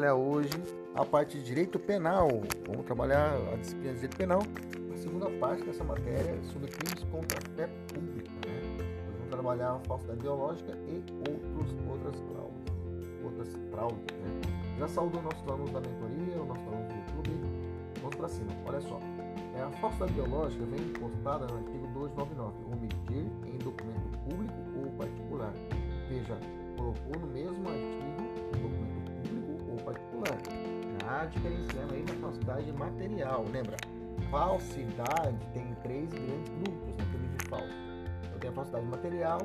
Trabalhar hoje a parte de direito penal. Vamos trabalhar a disciplina de direito penal, a segunda parte dessa matéria sobre crimes contra a fé pública. Né? Nós vamos trabalhar a falsidade ideológica e outros, outras fraudes. Outras fraudes né? Já saúdo nossos alunos da mentoria, o nosso aluno do YouTube. Vamos para cima, olha só. É, a falsidade ideológica vem postada no artigo 299, omitir em documento público ou particular. Veja, colocou no mesmo artigo particular. Já diferenciando aí da falsidade material. Lembra? Falsidade tem três grandes grupos na né, de falso. Eu tenho a falsidade material,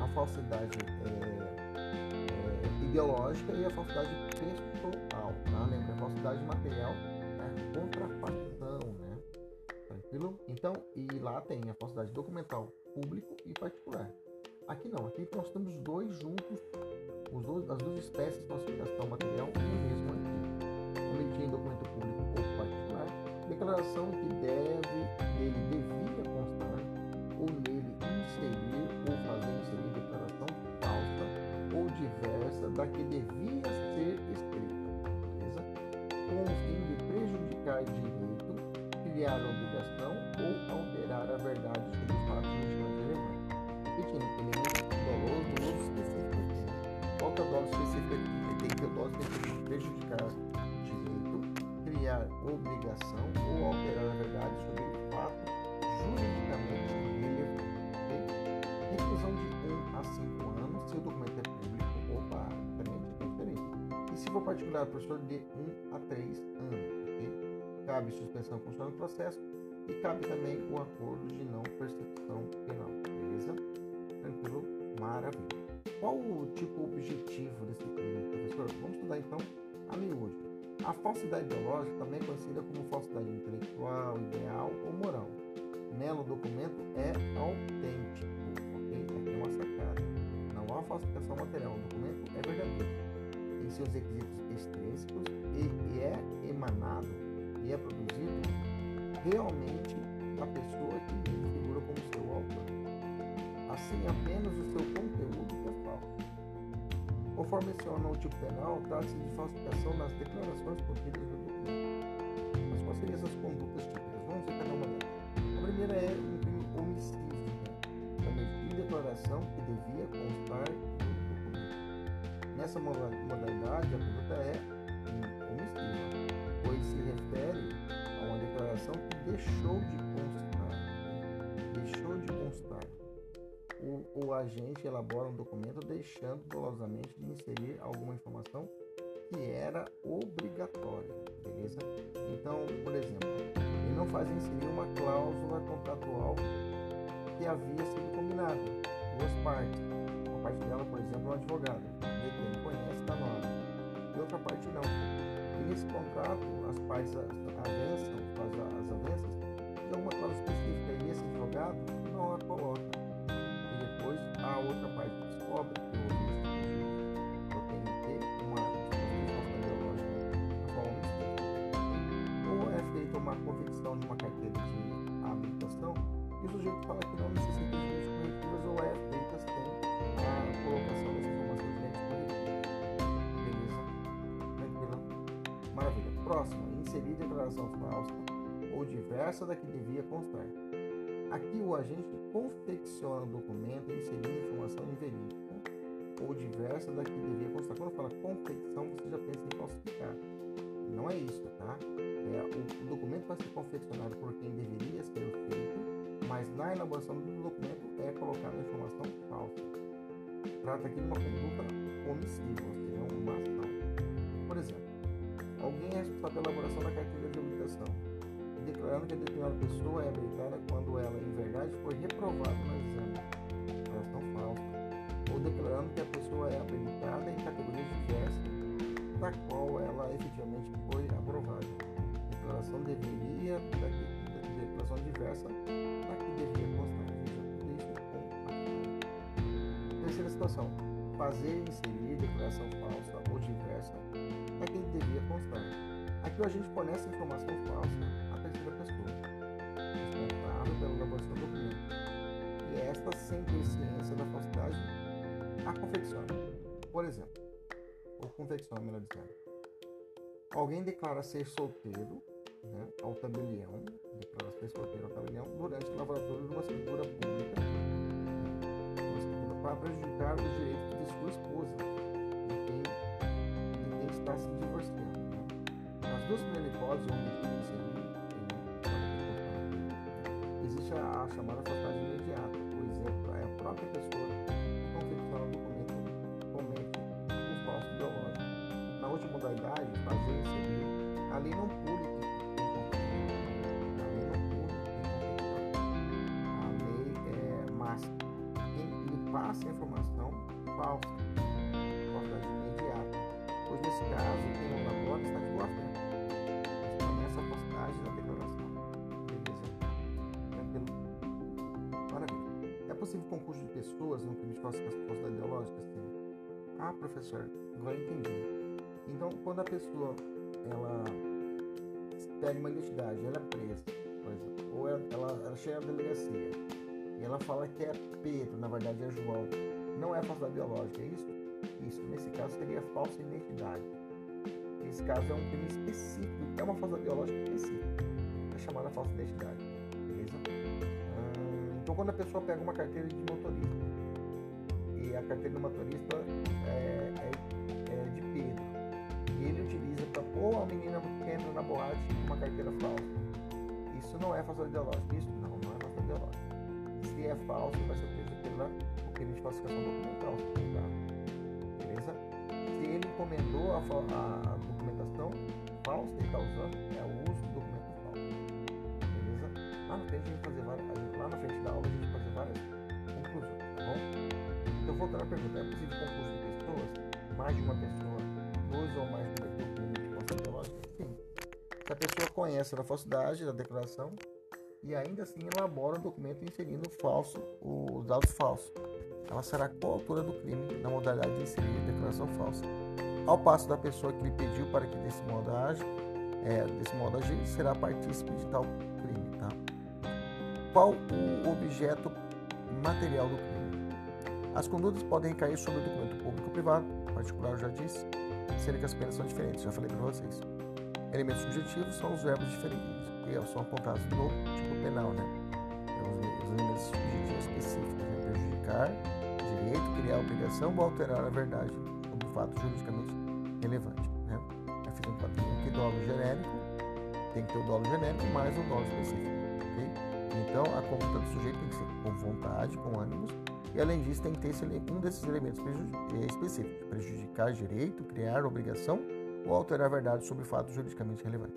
a falsidade é, é, ideológica e a falsidade pessoal. Tá? Lembra? A falsidade material é contrafação, né? Tranquilo? Então, e lá tem a falsidade documental público e particular. Aqui não, aqui nós temos dois juntos, as duas espécies de falsificação material no mesmo artigo. Omitir em documento público ou particular, declaração que deve, ele devia constar, ou nele inserir ou fazer inserir declaração falsa ou diversa da que devia ser escrita, beleza? Com o fim de prejudicar direito, criar obrigação ou alterar a verdade sobre os fatos relevantes. Repetindo, ele qual que é o dolo específico aqui? Ele tem que o dolo específico prejudicar direito, criar obrigação ou alterar a verdade sobre o fato juridicamente relevante. Reclusão de 1 a 5 anos se o documento é público. Diferente, é diferente. E se for particular, professor, de 1 a 3 anos. Okay? Cabe suspensão constitucional do processo e cabe também o acordo de não persecução penal. Beleza? Tranquilo? Maravilha. Qual o tipo objetivo desse crime, professor? Vamos estudar então a miúde. A falsidade ideológica também é conhecida como falsidade intelectual, ideal ou moral. Nela o documento é autêntico, ok? Aqui é uma sacada. Não há falsificação material, o documento é verdadeiro. Tem seus requisitos extrínsecos e é emanado e é produzido realmente da pessoa que figura como seu autor. Assim, apenas o seu conteúdo Conforme menciona o tipo penal, trata-se de falsificação nas declarações contidas no documento. Mas quais seriam essas condutas típicas? Vamos ver cada uma delas. A primeira é um crime omissivo, né? omitir declaração que devia constar no documento. Nessa modalidade, a conduta é omissiva, pois o, agente elabora um documento deixando dolosamente de inserir alguma informação que era obrigatória, beleza? Então, por exemplo, ele não faz inserir uma cláusula contratual que havia sido combinada, duas partes. Uma parte dela, por exemplo, é um advogado, ele conhece da norma, e outra parte não. E nesse contrato, as partes avançam, as avanças, de alguma cláusula específica, e esse advogado não a coloca a outra parte descobre que o eu tenho que ter uma. Ou é feita uma convicção de uma carteira de habilitação e o sujeito fala que não necessita de meios corretivas ou é feita sem a colocação dessa informação de meios corretivos. Beleza? Maravilha. Próximo, inserir declaração falsa ou diversa da que devia constar. Aqui o agente confecciona documento inserindo informação inverídica ou diversa diversa da que devia constar. Quando fala confecção, você já pensa em falsificar. Não é isso, tá? É, o, o documento vai ser confeccionado por quem deveria ser feito, mas na elaboração do documento é colocada a informação falsa. Trata aqui de uma conduta omissiva, ou seja, uma ação. Por exemplo, alguém é responsável pela elaboração da carteira de habilitação, declarando que a determinada pessoa é habilitada quando ela, em verdade, foi reprovada no exame. Declaração falsa. Ou declarando que a pessoa é habilitada em categorias diversas, da qual ela efetivamente foi aprovada. Declaração deveria, daqui, declaração diversa da que devia constar. Ação. Terceira situação. Fazer inserir declaração falsa ou diversa da que devia constar. Aqui a gente fornece informação falsa E esta, sem ter ciência da falsidade, a confecciona. Por exemplo, ou confecciona, melhor dizendo. Alguém declara ser solteiro né, ao tabelião, declara ser solteiro ao tabelião, durante o laboratório de uma escritura pública, uma escritura para prejudicar os direitos de sua esposa, de quem, de quem está se divorciando. Né. Nas duas primeiras hipóteses, onde existe a, a chamada falsidade imediata, própria pessoa que confecciona o documento comete o falso biológico. Na última modalidade, fazer inserir, a lei não pune quem. A lei não pune quem. A lei é máxima. Quem lhe passa a informação falsa, É possível concurso de pessoas no crime de falsificação falsidade ideológica? Sim. Ah, professor, agora entendi. Então, quando a pessoa ela pega uma identidade, ela é presa, por exemplo, ou ela, ela, ela chega na delegacia e ela fala que é Pedro, na verdade é João, não é falsidade biológica, é isso? Isso, nesse caso seria falsa identidade. Esse caso é um crime específico, é uma falsidade biológica específica, é chamada falsa identidade? Hum, então, quando a pessoa pega uma carteira de motorista e a carteira do motorista é, é, é de Pedro, e ele utiliza para pôr a menina que entra na boate uma carteira falsa. Isso não é falsidade ideológica, isso não, não é falsidade ideológica. Se é falso, vai ser preso pela o crime de falsificação documental, tá? beleza? Se ele encomendou a, a, a documentação falsa, ele está usando, é o uso do documento falso, beleza? Lá na frente a gente fazer várias, lá na frente da aula a gente fazer várias conclusões, tá bom? Então voltando à pergunta, é possível concurso de pessoas, mais de uma pessoa, dois ou mais do crime de ideológica? Sim. Se a pessoa conhece a falsidade da declaração e ainda assim elabora o documento inserindo falso, os dados falsos. Ela será coautora do crime na modalidade de inserir declaração falsa. Ao passo da pessoa que lhe pediu para que desse modo age, é, desse modo agir, será partícipe de tal crime. Qual o objeto material do crime? As condutas podem recair sobre o documento público ou privado, particular eu já disse, sendo que as penas são diferentes, já falei para vocês. Elementos subjetivos são os verbos diferentes, que são apontados no tipo penal, né? Os, os elementos subjetivos específicos, né? prejudicar, direito, criar obrigação ou alterar a verdade sobre o fato juridicamente relevante, né? Eu fiz um quadrinho aqui, dolo genérico, tem que ter o dolo genérico mais o dolo específico? Então, a conduta do sujeito tem que ser com vontade, com ânimos, e além disso tem que ter um desses elementos específicos, prejudicar direito, criar obrigação ou alterar a verdade sobre fato juridicamente relevante.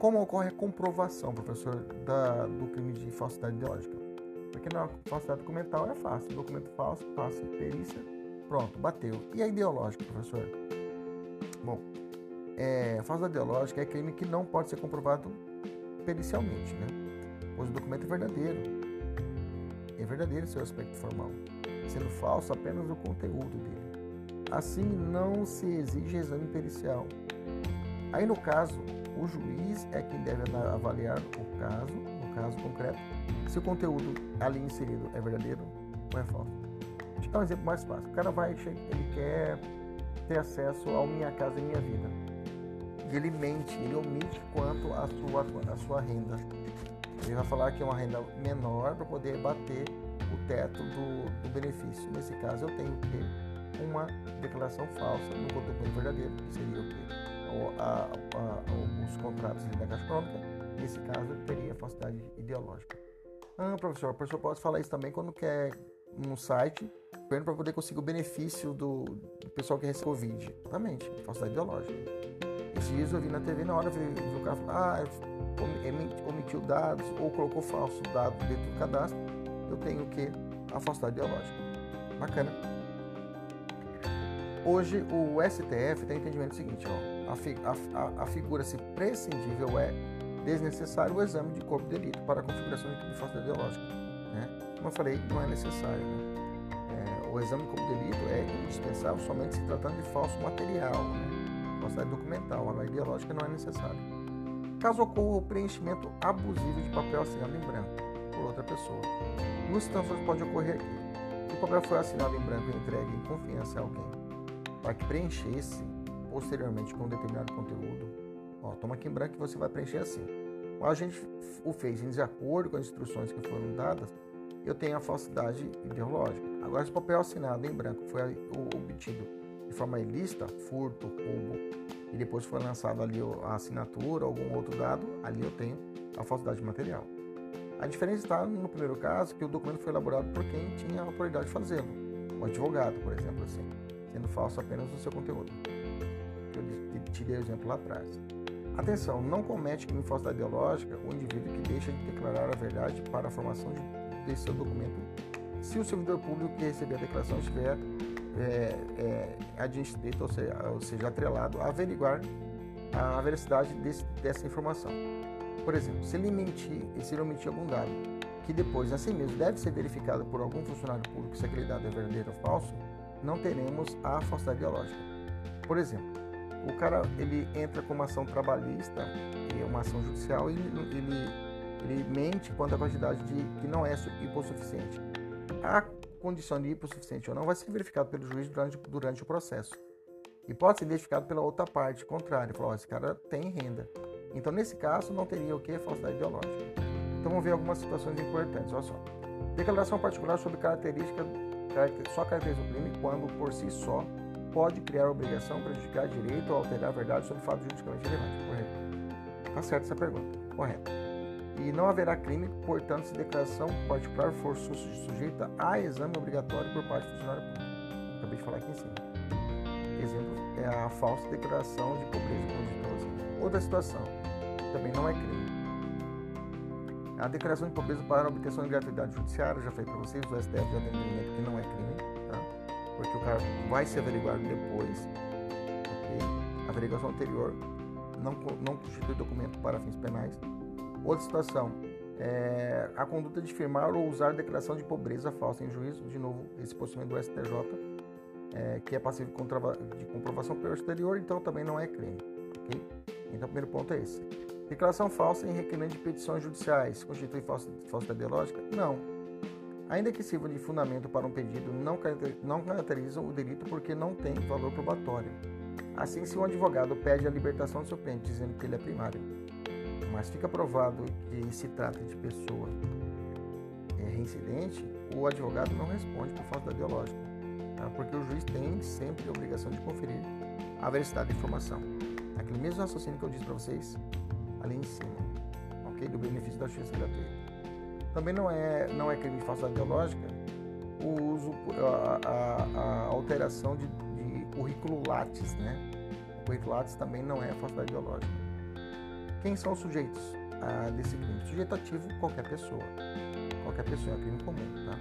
Como ocorre a comprovação, professor, da, do crime de falsidade ideológica? Porque na falsidade documental é fácil, documento falso, passa perícia, pronto, bateu. E a ideológica, professor? Bom, é, falsidade ideológica é crime que não pode ser comprovado pericialmente, né? Pois o documento é verdadeiro. É verdadeiro seu aspecto formal, sendo falso apenas o conteúdo dele. Assim, não se exige exame pericial. Aí, no caso, o juiz é quem deve avaliar o caso, no caso concreto, se o conteúdo ali inserido é verdadeiro ou é falso. Deixa eu dar um exemplo mais fácil. O cara vai, ele quer ter acesso ao Minha Casa e Minha Vida. E ele mente, ele omite quanto a sua, a sua renda. Ele vai falar que é uma renda menor para poder bater o teto do, do benefício. Nesse caso, eu tenho que uma declaração falsa no documento verdadeiro, que seria o a, os contratos da Caixa Econômica, nesse caso, teria falsidade ideológica. Ah, professor, o professor pode falar isso também quando quer no site, para poder conseguir o benefício do, do pessoal que recebe Covid. Exatamente, falsidade ideológica. Esses dias eu vi na TV, na hora vi, vi o cara falar, ah, omitiu dados ou colocou falso dado dentro do cadastro, eu tenho que? A falsidade ideológica. Bacana. Hoje o STF tem entendimento seguinte, ó, a, fi, a, a, figura se prescindível é desnecessário o exame de corpo de delito para a configuração de falsidade ideológica. Né? Como eu falei, não é necessário. Né? É, o exame de corpo de delito é indispensável somente se tratando de falso material, né? falsidade documental, a ideológica não é necessária. Caso ocorra o preenchimento abusivo de papel assinado em branco por outra pessoa, duas situações podem ocorrer aqui. Se o papel foi assinado em branco e entregue em confiança a alguém para que preenchesse posteriormente com um determinado conteúdo, ó, toma aqui em branco que você vai preencher assim. O agente o fez em desacordo com as instruções que foram dadas, eu tenho a falsidade ideológica. Agora, se o papel assinado em branco foi obtido de forma ilícita, furto, roubo, e depois foi lançado ali a assinatura, algum outro dado, ali eu tenho a falsidade material. A diferença está no primeiro caso que o documento foi elaborado por quem tinha a autoridade de fazê-lo, o advogado, por exemplo, assim, sendo falso apenas no seu conteúdo. Eu te dei o exemplo lá atrás. Atenção, não comete crime de falsidade ideológica o indivíduo que deixa de declarar a verdade para a formação de, de seu documento se o servidor público que receber a declaração estiver é, é, adstrito, ou seja, ou seja, atrelado a averiguar a veracidade desse, dessa informação. Por exemplo, se ele mentir, se ele omitir algum dado que depois, assim mesmo, deve ser verificado por algum funcionário público se aquele dado é verdadeiro ou falso, não teremos a falsidade ideológica. Por exemplo, o cara ele entra com uma ação trabalhista uma ação judicial e ele, ele, ele mente quanto à quantidade de que não é hipossuficiente. A condição de hipossuficiente ou não vai ser verificado pelo juiz durante, durante o processo. E pode ser identificado pela outra parte contrária. Falar, esse cara tem renda. Então, nesse caso, não teria o que? Falsidade ideológica. Então, vamos ver algumas situações importantes. Olha só. Declaração particular sobre característica, só caracteriza o crime quando, por si só, pode criar obrigação, prejudicar direito ou alterar a verdade sobre fato juridicamente relevante. Correto? Tá certo essa pergunta. Correto. E não haverá crime, portanto, se declaração particular for sujeita a exame obrigatório por parte do funcionário público. Acabei de falar aqui em cima. Exemplo é a falsa declaração de pobreza. Outra situação também não é crime. A declaração de pobreza para obtenção de gratuidade judiciária, já falei para vocês, o STF já tem entendimento que não é crime, tá? porque o cara vai ser averiguado depois. Okay? A averiguação anterior não, não constitui documento para fins penais. Outra situação, é a conduta de firmar ou usar declaração de pobreza falsa em juízo, de novo, esse posicionamento do STJ, é, que é passivo de comprovação posterior, então também não é crime. Okay? Então, o primeiro ponto é esse. Declaração falsa em requerimento de petições judiciais constitui falsidade ideológica? Não. Ainda que sirva de fundamento para um pedido, não, não caracterizam o delito porque não tem valor probatório. Assim, se um advogado pede a libertação do seu cliente dizendo que ele é primário, mas fica provado que se trata de pessoa é, reincidente, o advogado não responde por falta ideológica, tá? porque o juiz tem sempre a obrigação de conferir a veracidade da informação. Aquele mesmo raciocínio que eu disse para vocês ali em cima, ok? Do benefício da justiça gratuita. Também não é, não é crime de falsidade ideológica o uso, a, a, a alteração de, de, currículo Lattes, né? O currículo Lattes também não é falsidade ideológica. Quem são os sujeitos ah, desse crime? Sujeito ativo, qualquer pessoa. Qualquer pessoa é crime comum, tá?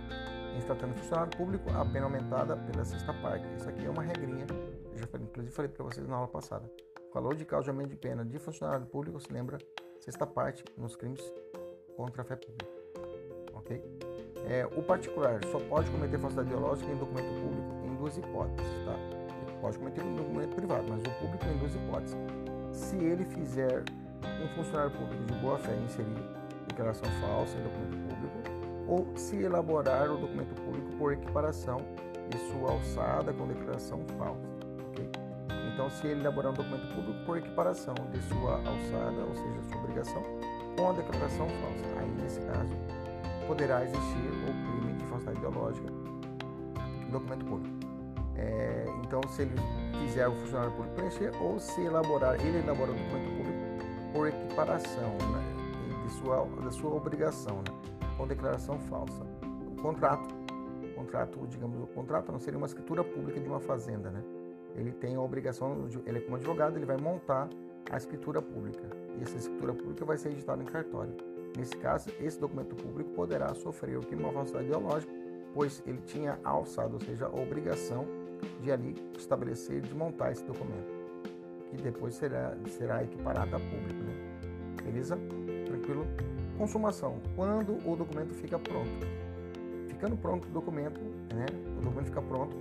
Em se tratando de funcionário público, a pena aumentada pela sexta parte. Isso aqui é uma regrinha, eu já falei, inclusive falei para vocês na aula passada. Falou de causamento de pena de funcionário público, se lembra, sexta parte nos crimes contra a fé pública. Ok? É, o particular só pode cometer falsidade ideológica em documento público em duas hipóteses, tá? Ele pode cometer em documento privado, mas o público em duas hipóteses. Se ele fizer um funcionário público de boa fé inserir declaração falsa em documento público, ou se elaborar o documento público por equiparação de sua alçada com declaração falsa. Então, se ele elaborar um documento público por equiparação de sua alçada, ou seja, sua obrigação, com a declaração falsa, aí nesse caso poderá existir o crime de falsidade ideológica no documento público. É, Então, se ele fizer o funcionário público preencher ou se elaborar, ele elaborar o documento público por equiparação né, de sua, da sua obrigação, né, com declaração falsa. O contrato, o contrato, digamos, o contrato não seria uma escritura pública de uma fazenda, né? Ele tem a obrigação, ele é como advogado, ele vai montar a escritura pública. E essa escritura pública vai ser registrada em cartório. Nesse caso, esse documento público poderá sofrer o de uma falsidade ideológica, pois ele tinha alçado, ou seja, a obrigação de ali estabelecer, de montar esse documento, que depois será, será equiparado a público. Beleza? Tranquilo? Consumação. Quando o documento fica pronto. Ficando pronto o documento, né? o documento fica pronto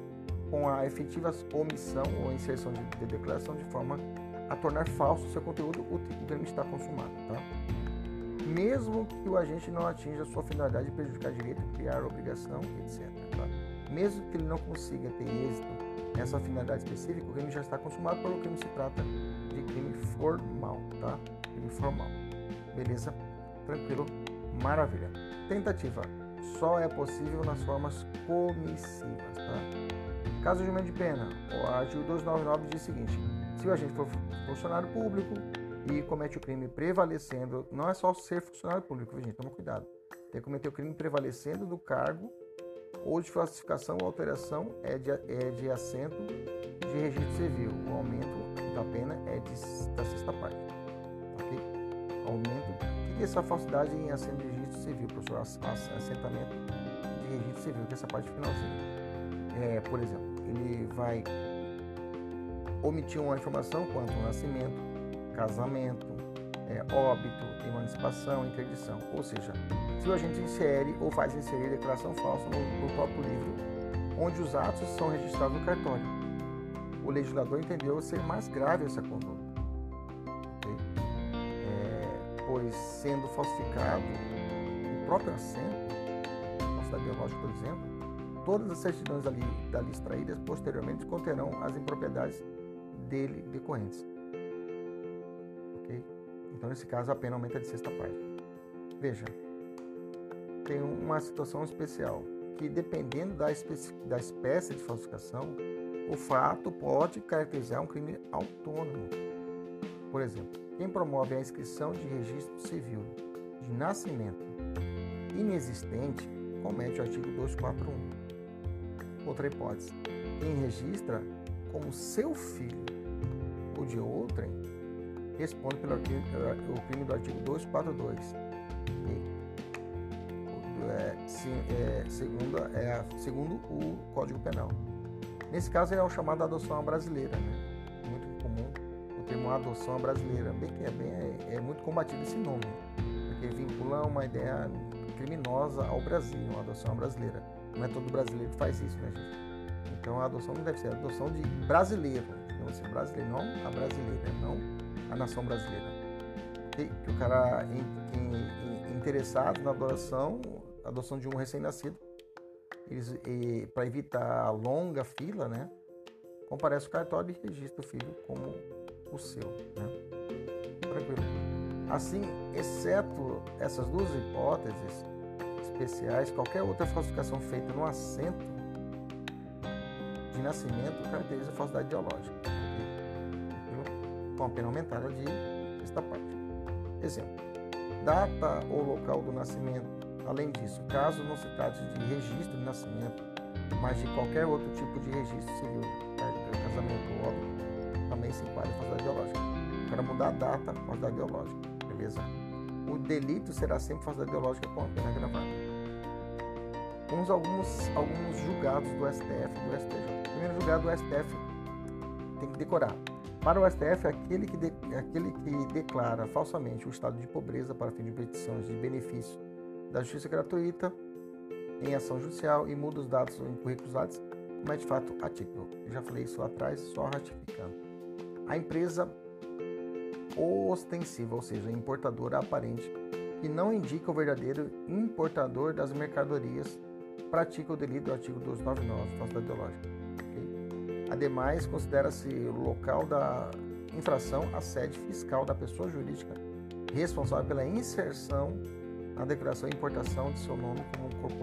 com a efetiva omissão ou inserção de, de declaração de forma a tornar falso o seu conteúdo, o, crime está consumado. Tá? Mesmo que o agente não atinja sua finalidade de prejudicar direito, criar obrigação, etc. Tá? Mesmo que ele não consiga ter êxito nessa finalidade específica, o crime já está consumado, porque o crime se trata de crime formal, tá? Crime formal. Beleza? Tranquilo? Maravilha. Tentativa. Só é possível nas formas comissivas, tá? Caso de de pena, o artigo 299 diz o seguinte: se o agente for funcionário público e comete o crime prevalecendo, não é só ser funcionário público, gente, toma cuidado. Tem que cometer o crime prevalecendo do cargo ou de falsificação ou alteração é de, é de assento de registro civil. O aumento da pena é de, da sexta parte. Aumento. Que essa falsidade em assento de registro civil, professor? Assentamento de registro civil, que é essa parte finalzinha. É, por exemplo, ele vai omitir uma informação quanto ao nascimento, casamento, é, óbito, emancipação, interdição. Ou seja, se o agente insere ou faz inserir declaração falsa no, no próprio livro, onde os atos são registrados no cartório. O legislador entendeu ser mais grave essa conduta, sendo falsificado o próprio assento, falsidade biológica, por exemplo, todas as certidões dali, dali extraídas posteriormente conterão as impropriedades dele decorrentes. Então, nesse caso, a pena aumenta de sexta parte. Veja, tem uma situação especial que, dependendo da, espécie, da espécie de falsificação, o fato pode caracterizar um crime autônomo. Por exemplo, quem promove a inscrição de registro civil de nascimento inexistente comete o artigo 241. Outra hipótese, quem registra como seu filho ou de outrem, responde pelo crime, o crime do artigo 242. E, é, se, é, segundo, é, segundo o Código Penal. Nesse caso é o chamado adoção brasileira, né? Termo adoção brasileira, bem que é, bem, é, é muito combatido esse nome, porque vincula uma ideia criminosa ao Brasil, uma adoção brasileira. Não é todo brasileiro que faz isso, né, gente? Então a adoção não deve ser a adoção de brasileiro, não ser brasileiro, não a brasileira, não a nação brasileira. Que, que o cara in, in, interessado na adoção, adoção de um recém-nascido, para evitar a longa fila, né, comparece o cartório e registra o filho como o seu, né? Tranquilo. Assim, exceto essas duas hipóteses especiais, qualquer outra falsificação feita no assento de nascimento caracteriza falsidade ideológica com a pena aumentada de sexta parte. Exemplo: data ou local do nascimento. Além disso, caso não se trate de registro de nascimento, mas de qualquer outro tipo de registro civil, casamento ou óbito, também se enquadra em falsidade ideológica. Para mudar a data, falsidade ideológica, beleza? O delito será sempre falsidade ideológica com a pena gravada. Vamos alguns, alguns julgados do STF do STJ. Primeiro julgado do STF tem que decorar. Para o STF, aquele que, de, aquele que declara falsamente o estado de pobreza para fim de petições de benefício da justiça gratuita em ação judicial e muda os dados em currículos comete fato atípico. Eu já falei isso lá atrás, só ratificando. A empresa ostensiva, ou seja, importadora aparente, que não indica o verdadeiro importador das mercadorias, pratica o delito do artigo 299, falsidade ideológica. Ademais, considera-se o local da infração a sede fiscal da pessoa jurídica responsável pela inserção na declaração de importação de seu nome como,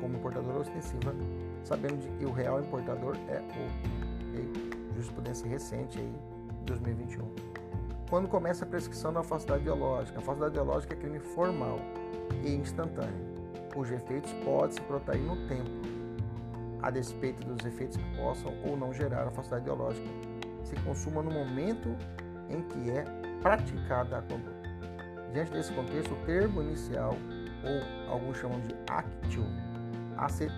como importadora ostensiva, sabendo de que o real importador é o ok? Jurisprudência recente aí, 2021. Quando começa a prescrição da falsidade ideológica? A falsidade ideológica é crime formal e instantâneo, cujos efeitos podem se protrair no tempo, a despeito dos efeitos que possam ou não gerar a falsidade ideológica, se consuma no momento em que é praticada a conduta. Diante desse contexto, o termo inicial, ou alguns chamam de actio,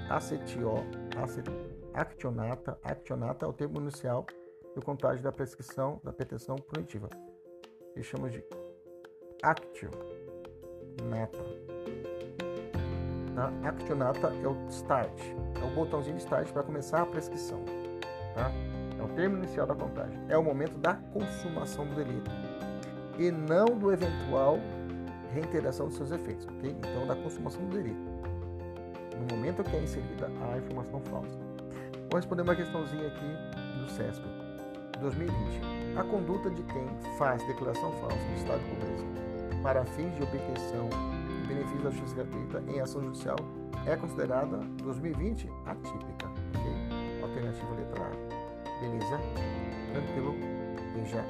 acetio, actionata, actionata é o termo inicial do contágio da prescrição da pretensão punitiva. Eles chamam de actio nata. Tá? Actionata é o start, é o botãozinho de start para começar a prescrição. Tá? É o termo inicial da contagem. É o momento da consumação do delito e não do eventual reiteração dos seus efeitos? Então, da consumação do delito. No momento que é inserida a informação falsa. Vou responder uma questãozinha aqui do CESP. 2020. A conduta de quem faz declaração falsa de estado pobreza para fins de obtenção de benefício da justiça gratuita em ação judicial é considerada 2020 atípica. Ok? Alternativa letra A. Beleza? Tranquilo? Veja.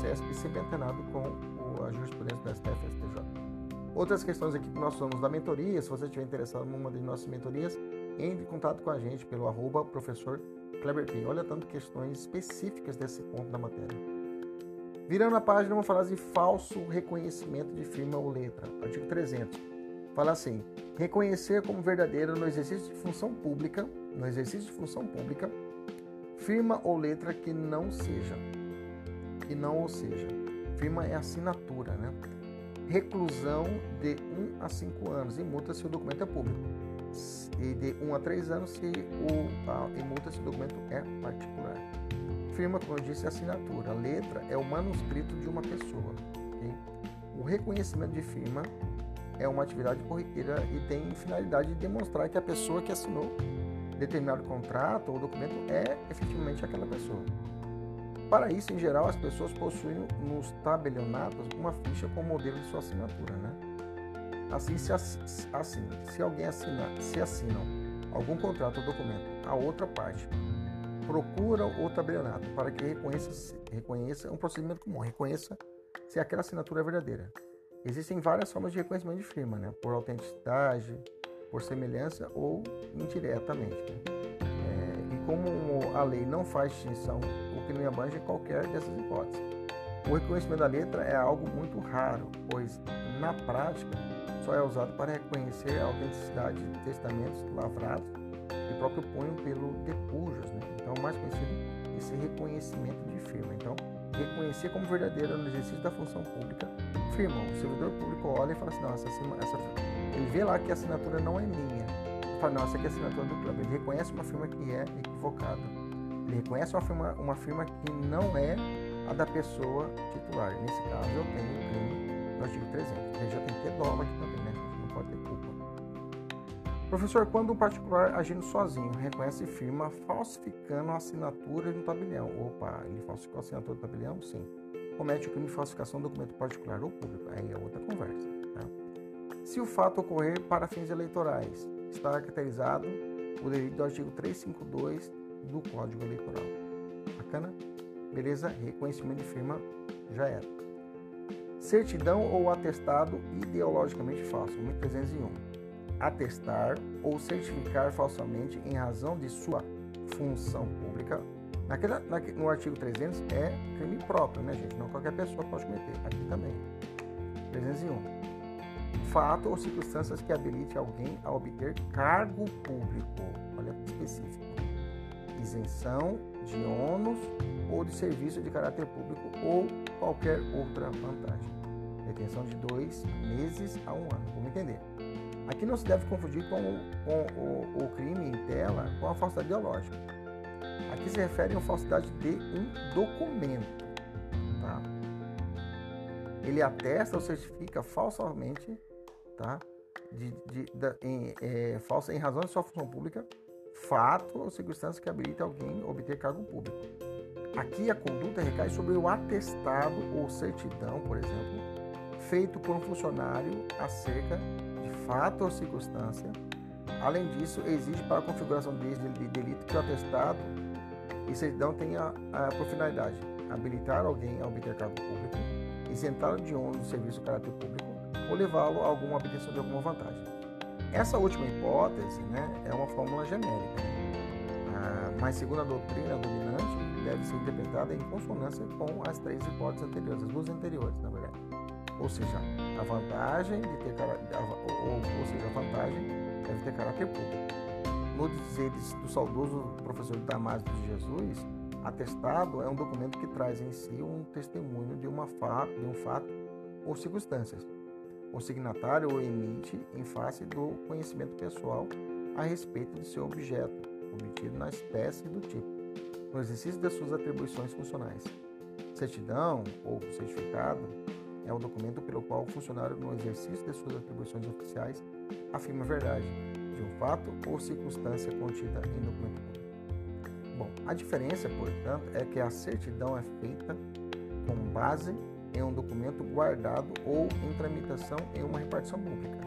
CESP sempre antenado com a jurisprudência da STF STJ. Outras questões aqui que nós somos da mentoria, se você estiver interessado numa de nossas mentorias, entre em contato com a gente pelo arroba professor Kleber P. Olha tanto questões específicas desse ponto da matéria. Virando a página, vamos falar de falso reconhecimento de firma ou letra. Artigo 300. Fala assim: reconhecer como verdadeira no exercício de função pública, no exercício de função pública, firma ou letra que não seja, que não ou seja. Firma é assinatura, né? Reclusão de 1 a 5 anos e multa se o documento é público e de 1 a 3 anos se o, e multa se o documento é particular. Firma, como eu disse, é assinatura. A letra é o manuscrito de uma pessoa. Okay? O reconhecimento de firma é uma atividade corriqueira e tem finalidade de demonstrar que a pessoa que assinou determinado contrato ou documento é efetivamente aquela pessoa. Para isso, em geral, as pessoas possuem nos tabelionatos uma ficha com o modelo de sua assinatura, né? Assim, se, assim, se alguém assina, se assinam algum contrato ou documento a outra parte, procura o tabelionato para que reconheça, reconheça um procedimento comum, reconheça se aquela assinatura é verdadeira. Existem várias formas de reconhecimento de firma, né? por autenticidade, por semelhança ou indiretamente. Né? É, e como a lei não faz distinção, o crime abrange qualquer dessas hipóteses. O reconhecimento da letra é algo muito raro, pois na prática só é usado para reconhecer a autenticidade de testamentos lavrados e próprio punho pelo depujos, né? então mais conhecido esse reconhecimento de firma. Então, reconhecer como verdadeira no exercício da função pública, firma. O servidor público olha e fala assim, não, essa, essa, ele vê lá que a assinatura não é minha. Ele fala, não, essa aqui é a assinatura do clube. Ele reconhece uma firma que é equivocada. Ele reconhece uma firma, uma firma que não é a da pessoa titular. Nesse caso, eu tenho o crime no artigo 300. Ele já tem que ter dólar aqui também. Professor, quando um particular agindo sozinho reconhece firma falsificando a assinatura de um tabelião. Opa, ele falsificou a assinatura do tabelião? Sim. Comete o crime de falsificação do documento particular ou público. Aí é outra conversa. Tá? Se o fato ocorrer para fins eleitorais, está caracterizado o delito do artigo 352 do Código Eleitoral. Bacana? Beleza? Reconhecimento de firma já era. Certidão ou atestado ideologicamente falso. 1301 atestar ou certificar falsamente em razão de sua função pública. Naquela, no artigo 300 é crime próprio, né, gente? Não qualquer pessoa pode cometer. Aqui também. 301. Fato ou circunstâncias que habilite alguém a obter cargo público. Olha específico. Isenção de ônus ou de serviço de caráter público ou qualquer outra vantagem. Detenção de dois meses a um ano. Vamos entender. Aqui não se deve confundir com, o, com o, o crime em tela com a falsidade ideológica. Aqui se refere a falsidade de um documento. Tá? Ele atesta ou certifica falsamente, tá? De, de, de, em, é, falsa em razão de sua função pública, fato ou circunstância que habilita alguém a obter cargo público. Aqui a conduta recai sobre o atestado ou certidão, por exemplo, feito por um funcionário acerca fato ou circunstância. Além disso, exige para a configuração de delito que o atestado e certidão tem a, a, por finalidade habilitar alguém a obter cargo público, isentá-lo de ônus do serviço de caráter público ou levá-lo a alguma obtenção de alguma vantagem. Essa última hipótese né, é uma fórmula genérica, ah, mas segundo a doutrina dominante, deve ser interpretada em consonância com as três hipóteses anteriores, as duas anteriores, na verdade. Ou seja, a vantagem de ter ou, ou seja, a vantagem deve ter caráter público. No dizeres do saudoso professor Damásio de Jesus, atestado é um documento que traz em si um testemunho de, uma fato, de um fato ou circunstâncias. O signatário o emite em face do conhecimento pessoal a respeito de seu objeto, obtido na espécie do tipo, no exercício das suas atribuições funcionais. Certidão ou certificado é um documento pelo qual o funcionário, no exercício de suas atribuições oficiais, afirma a verdade de um fato ou circunstância contida em documento público. Bom, a diferença, portanto, é que a certidão é feita com base em um documento guardado ou em tramitação em uma repartição pública,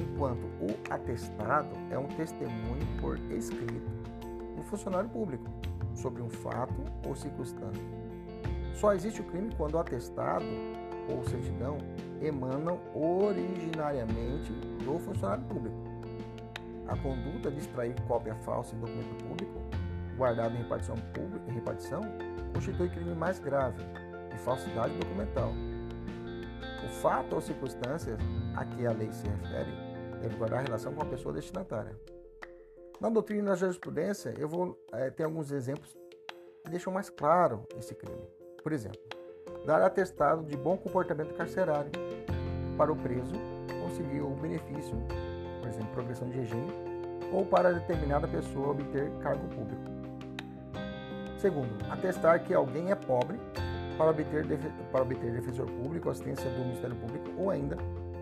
enquanto o atestado é um testemunho por escrito do funcionário público sobre um fato ou circunstância. Só existe o crime quando o atestado ou certidão emanam originariamente do funcionário público. A conduta de extrair cópia falsa em documento público, guardado em repartição, pública, em repartição constitui crime mais grave, de falsidade documental. O fato ou circunstâncias a que a lei se refere deve guardar relação com a pessoa destinatária. Na doutrina da jurisprudência, eu vou é, ter alguns exemplos que deixam mais claro esse crime. Por exemplo, dar atestado de bom comportamento carcerário para o preso conseguir o benefício, por exemplo, progressão de regime, ou para determinada pessoa obter cargo público. Segundo, atestar que alguém é pobre para obter, para obter defensor público, assistência do Ministério Público ou ainda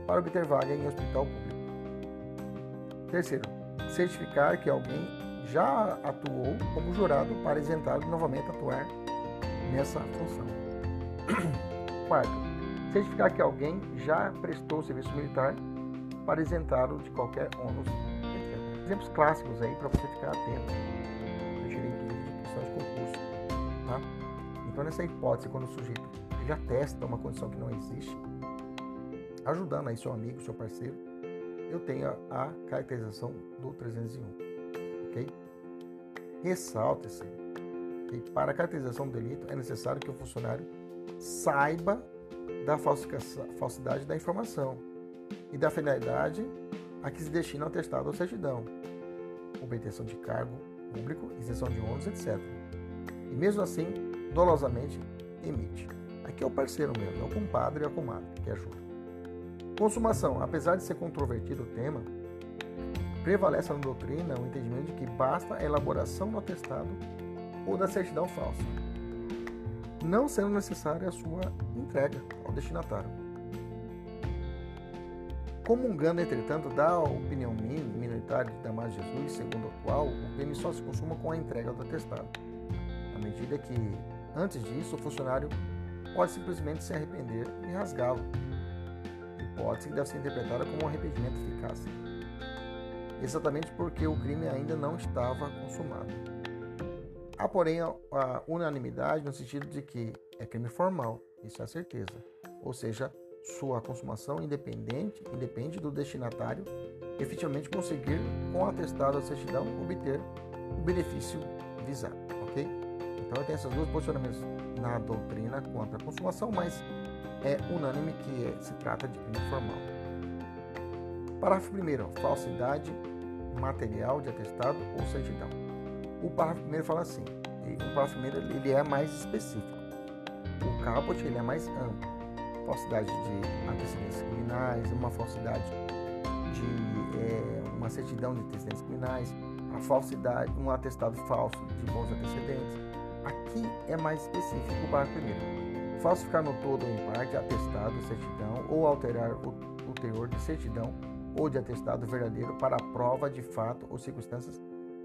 para obter vaga em hospital público. Terceiro, certificar que alguém já atuou como jurado para isentá-lo novamente atuar nessa função. Quarto, certificar que alguém já prestou serviço militar para isentá-lo de qualquer ônus, etc. Exemplos clássicos aí para você ficar atento. Eu tirei inclusive de questão de concurso. Tá? Então, nessa hipótese, quando o sujeito já testa uma condição que não existe, ajudando aí seu amigo, seu parceiro, eu tenho a, caracterização do 301. Ok? Ressalta-se que para a caracterização do delito é necessário que o funcionário saiba da falsidade da informação e da finalidade a que se destina o atestado ou certidão, obtenção de cargo público, isenção de ônus, etc. E mesmo assim, dolosamente emite. Aqui é o parceiro mesmo, é o compadre e a comadre que ajuda. Consumação. Apesar de ser controvertido o tema, prevalece na doutrina o entendimento de que basta a elaboração do atestado ou da certidão falsa não sendo necessária a sua entrega ao destinatário. Comungando, entretanto, da opinião minoritária de Damásio Jesus, segundo a qual o crime só se consuma com a entrega do atestado, à medida que, antes disso, o funcionário pode simplesmente se arrepender e rasgá-lo, hipótese que deve ser interpretada como um arrependimento eficaz, exatamente porque o crime ainda não estava consumado. Há, porém, a, unanimidade no sentido de que é crime formal, isso é a certeza. Ou seja, sua consumação independente independe do destinatário efetivamente conseguir, com atestado ou certidão, obter o benefício visado, ok? Então, tenho esses dois posicionamentos na doutrina quanto à consumação, mas é unânime que é, se trata de crime formal. Parágrafo 1 falsidade material de atestado ou certidão. O parágrafo primeiro fala assim, o parágrafo primeiro ele é mais específico. O caput ele é mais amplo. Falsidade de antecedentes criminais, uma falsidade de é, uma certidão de antecedentes criminais, a falsidade, um atestado falso de bons antecedentes. Aqui é mais específico o parágrafo primeiro. Falsificar no todo ou em parte atestado, certidão ou alterar o, o teor de certidão ou de atestado verdadeiro para a prova de fato ou circunstâncias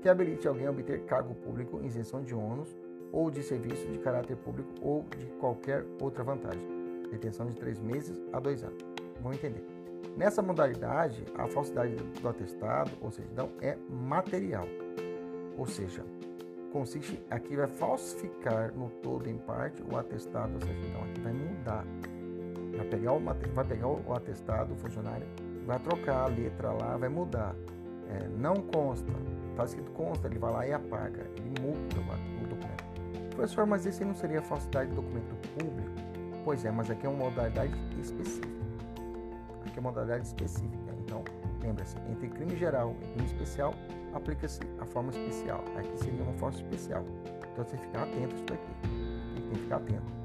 que habilite alguém a obter cargo público, isenção de ônus ou de serviço de caráter público ou de qualquer outra vantagem. Detenção de três meses a dois anos. Vamos entender. Nessa modalidade, a falsidade do atestado ou certidão é material, ou seja, consiste aqui vai falsificar no todo em parte o atestado da certidão. Aqui vai mudar. Vai pegar o, vai pegar o atestado, o funcionário, vai trocar a letra lá, vai mudar. É, não consta, está escrito consta, ele vai lá e apaga, ele multa o documento. Professor, mas esse não seria falsidade de documento público? Pois é, mas aqui é uma modalidade específica. Aqui é uma modalidade específica. Então, lembra-se, entre crime geral e crime especial, aplica-se a forma especial. Aqui seria uma forma especial. Então você fica atento a isso daqui. Tem que ficar atento.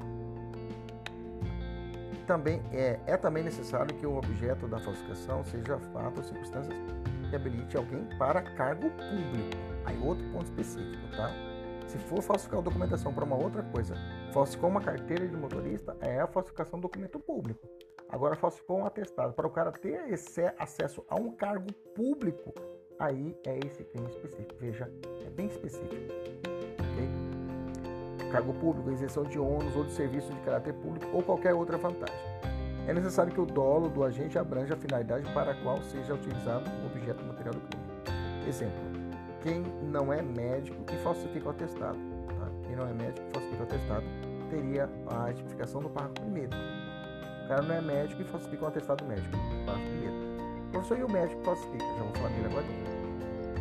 Também é, é também necessário que o objeto da falsificação seja fato ou circunstâncias que habilite alguém para cargo público. Aí outro ponto específico, tá? Se for falsificar a documentação para uma outra coisa, falsificou uma carteira de motorista, é a falsificação do documento público. Agora falsificou um atestado para o cara ter esse acesso a um cargo público, aí é esse crime específico. Veja, é bem específico. Okay? Cargo público, isenção de ônus ou de serviço de caráter público ou qualquer outra vantagem. É necessário que o dolo do agente abranja a finalidade para a qual seja utilizado o objeto material do crime. Exemplo: quem não é médico e falsifica o atestado. Tá? Quem não é médico e falsifica o atestado teria a tipificação do parágrafo primeiro. O cara não é médico e falsifica um atestado médico. Parágrafo primeiro. Professor, e o médico falsifica? Já vou falar dele agora.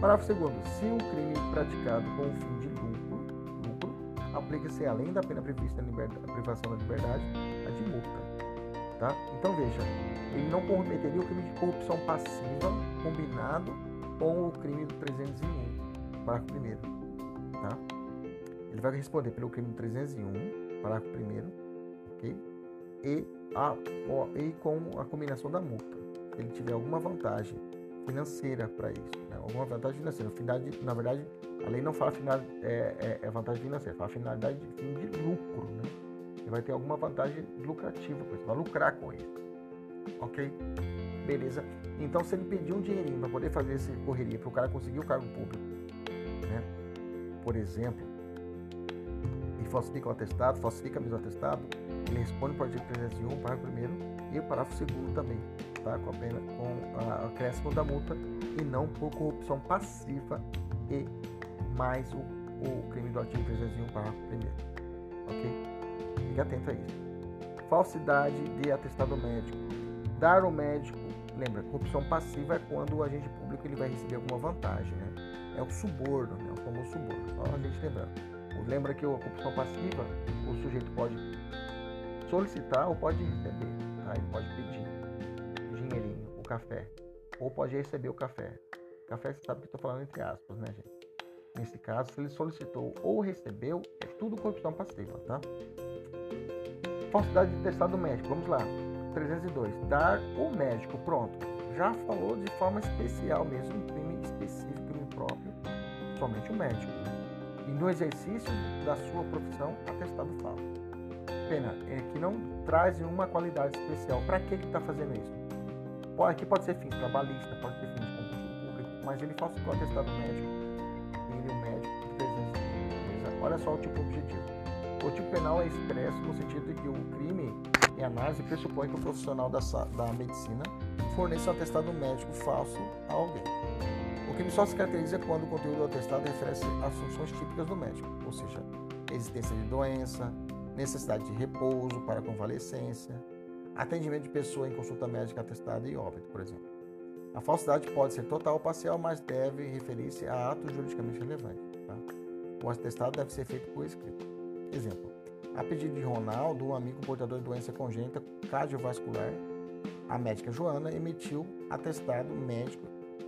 Parágrafo segundo. Se o crime praticado com o fim de lucro, lucro aplica-se além da pena prevista na privação da liberdade, a de multa. Tá? Então veja, ele não cometeria o crime de corrupção passiva combinado com o crime do 301, parágrafo primeiro. Tá? Ele vai responder pelo crime do 301, parágrafo primeiro, ok? E, a, e com a combinação da multa. Se ele tiver alguma vantagem financeira para isso, né? alguma vantagem financeira. Finalidade, na verdade, a lei não fala final, é, é, é, vantagem financeira, fala finalidade de fim de lucro. Né? Ele vai ter alguma vantagem lucrativa com isso, vai lucrar com isso. Ok? Beleza? Então, se ele pedir um dinheirinho para poder fazer essa correria, para o cara conseguir o cargo público, né? por exemplo, e falsifica o atestado, falsifica mesmo o atestado, ele responde para o artigo 301, parágrafo 1 e o parágrafo 2 também tá? com a pena com a acréscimo da multa e não por corrupção passiva e mais o, o crime do artigo 301 parágrafo 1 ok? Fique atento a isso. Falsidade de atestado médico. Dar ao médico, lembra, corrupção passiva é quando o agente público ele vai receber alguma vantagem, né? É o suborno, né? o famoso suborno. Só a gente lembrando. Lembra que a corrupção passiva, o sujeito pode solicitar ou pode receber, tá? Ele pode pedir café. Ou pode receber o café. Café, você sabe que estou falando entre aspas, né, gente? Nesse caso, se ele solicitou ou recebeu, é tudo corrupção passiva, tá? Falsidade de testado médico. Vamos lá. 302. Dar o médico. Pronto. Já falou de forma especial mesmo, um crime específico, crime próprio, somente o médico. E no exercício da sua profissão, atestado falso. Pena é que não traz nenhuma qualidade especial. Para que está fazendo isso? Aqui pode ser fins trabalhista, pode ser fins de concurso público, mas ele falsificou o atestado médico. Ele um médico de presença. Olha só o tipo objetivo. O tipo penal é expresso no sentido de que o crime em análise pressupõe que o profissional da, da medicina forneça um atestado médico falso a alguém. O crime só se caracteriza quando o conteúdo do atestado refere-se às funções típicas do médico, ou seja, existência de doença, necessidade de repouso para convalescência, atendimento de pessoa em consulta médica atestada e óbito, por exemplo. A falsidade pode ser total ou parcial, mas deve referir-se a atos juridicamente relevantes. Tá? O atestado deve ser feito por escrito. Exemplo: a pedido de Ronaldo, um amigo portador de doença congênita cardiovascular, a médica Joana emitiu atestado médico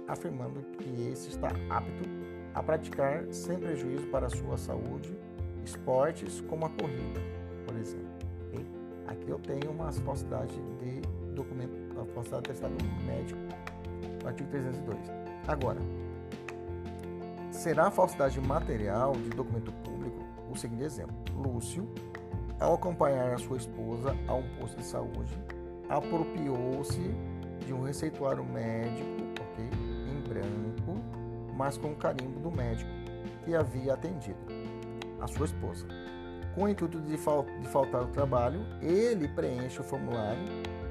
afirmando que esse está apto a praticar sem prejuízo para a sua saúde esportes como a corrida, por exemplo. Aqui eu tenho uma falsidade de documento, uma falsidade de testado médico, no artigo 302. Agora, será falsidade material de documento público o seguinte exemplo: Lúcio, ao acompanhar a sua esposa a um posto de saúde, apropriou-se de um receituário médico, ok, em branco, mas com o carimbo do médico que havia atendido a sua esposa com o intuito de, fal de faltar ao trabalho, ele preenche o formulário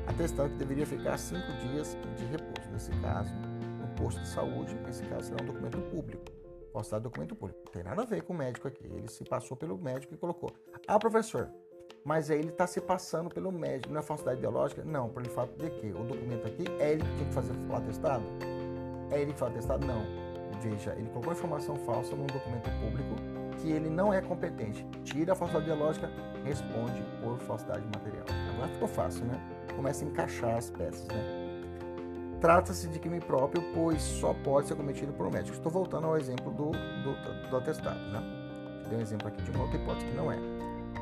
atestando que deveria ficar cinco dias de repouso. Nesse caso, no posto de saúde, nesse caso será um documento público. Do documento público. Não tem nada a ver com o médico aqui. Ele se passou pelo médico e colocou. Ah, professor, mas aí ele está se passando pelo médico. Não é falsidade biológica? Não, por fato de que o documento aqui é ele que tinha que fazer o atestado? É ele que faz o atestado? Não. Veja, ele colocou informação falsa num documento público que ele não é competente. Tira a falsidade biológica, responde por falsidade material. Agora ficou fácil, né? Começa a encaixar as peças, né? Trata-se de crime próprio, pois só pode ser cometido por um médico. Estou voltando ao exemplo do, do, do atestado, né? Dei um exemplo aqui de uma outra hipótese que não é.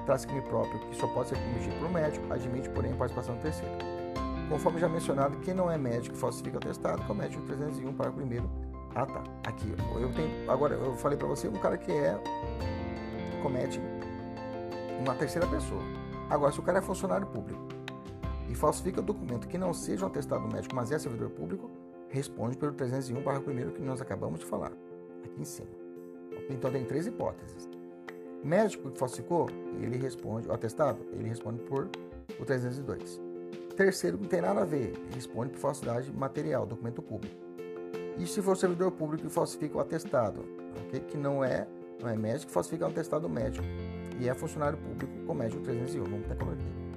Trata-se de crime próprio que só pode ser cometido por um médico, admite, porém, participação do terceiro. Conforme já mencionado, quem não é médico falsifica o atestado comete o 301 para o primeiro. Ah, tá. Aqui, eu tenho. Agora, eu falei para você um cara que é. comete uma terceira pessoa. Agora, se o cara é funcionário público e falsifica documento que não seja um atestado médico, mas é servidor público, responde pelo 301 para o primeiro que nós acabamos de falar, aqui em cima. Então tem três hipóteses. Médico que falsificou, ele responde, o atestado, ele responde por o 302. Terceiro, não tem nada a ver, responde por falsidade material, documento público. E se for servidor público que falsifica o atestado, okay? que não é, não é médico, falsifica o atestado médico e é funcionário público, comete o 301, vamos até colocar aqui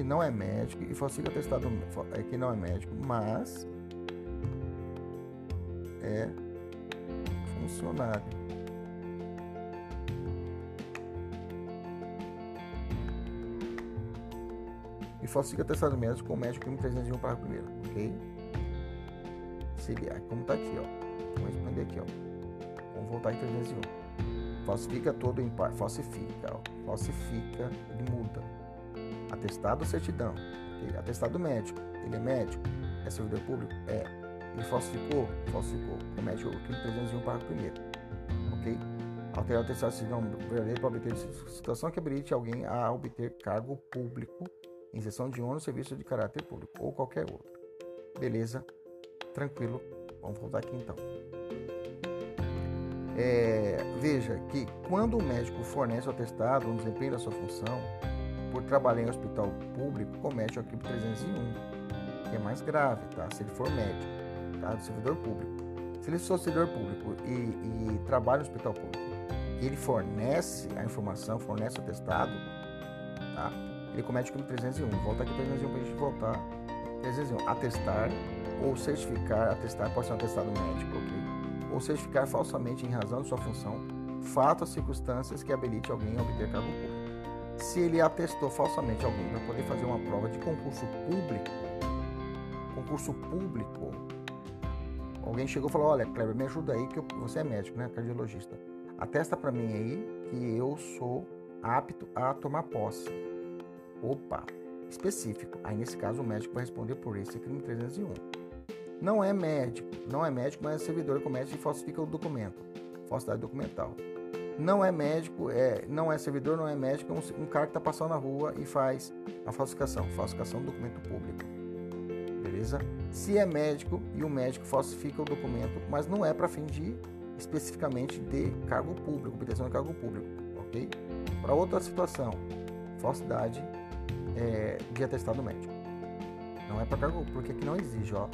que não é médico e falsifica atestado é, que não é médico, mas é funcionário. E falsifica atestado médico com médico crime 301 para primeiro, ok? Seria como tá aqui, ó. Vamos responder aqui, ó. Vamos voltar em 301. Falsifica todo em par, falsifica, ó. Falsifica, ele muda atestado ou certidão. Okay? Atestado médico. Ele é médico? É servidor público? É. Ele falsificou? Falsificou. Comete o crime 301 para primeiro. Ok? Alterar o atestado de certidão verdadeiro para obter situação que habilite alguém a obter cargo público em sessão de ônus serviço de caráter público ou qualquer outro. Beleza? Tranquilo. Vamos voltar aqui então. É, veja que quando o médico fornece o atestado no desempenho da sua função, por trabalhar em hospital público, comete o crime 301, que é mais grave, tá? Se ele for médico, tá? Do servidor público. Se ele for servidor público e, e trabalha no hospital público, e ele fornece a informação, fornece o atestado, tá? Ele comete o crime 301. Volta aqui 301 para a gente voltar. 301. Atestar ou certificar, atestar pode ser um atestado médico, ok? Ou certificar falsamente em razão de sua função, fato ou circunstâncias que habilite alguém a obter cargo público se ele atestou falsamente alguém para poder fazer uma prova de concurso público, concurso público, alguém chegou e falou: Olha, Kleber, me ajuda aí, que eu, você é médico, né? Cardiologista. Atesta para mim aí que eu sou apto a tomar posse. Opa, específico. Aí nesse caso o médico vai responder por esse crime 301. Não é médico, não é médico, mas é servidor comete e falsifica o documento. Falsidade documental não é médico, é, não é servidor, não é médico, é um, um cara que está passando na rua e faz a falsificação, falsificação do documento público. Beleza? Se é médico e o médico falsifica o documento, mas não é para fim de especificamente de cargo público, obtenção de cargo público, ok? Para outra situação, falsidade é, de atestado médico. Não é para cargo porque aqui não exige, ó.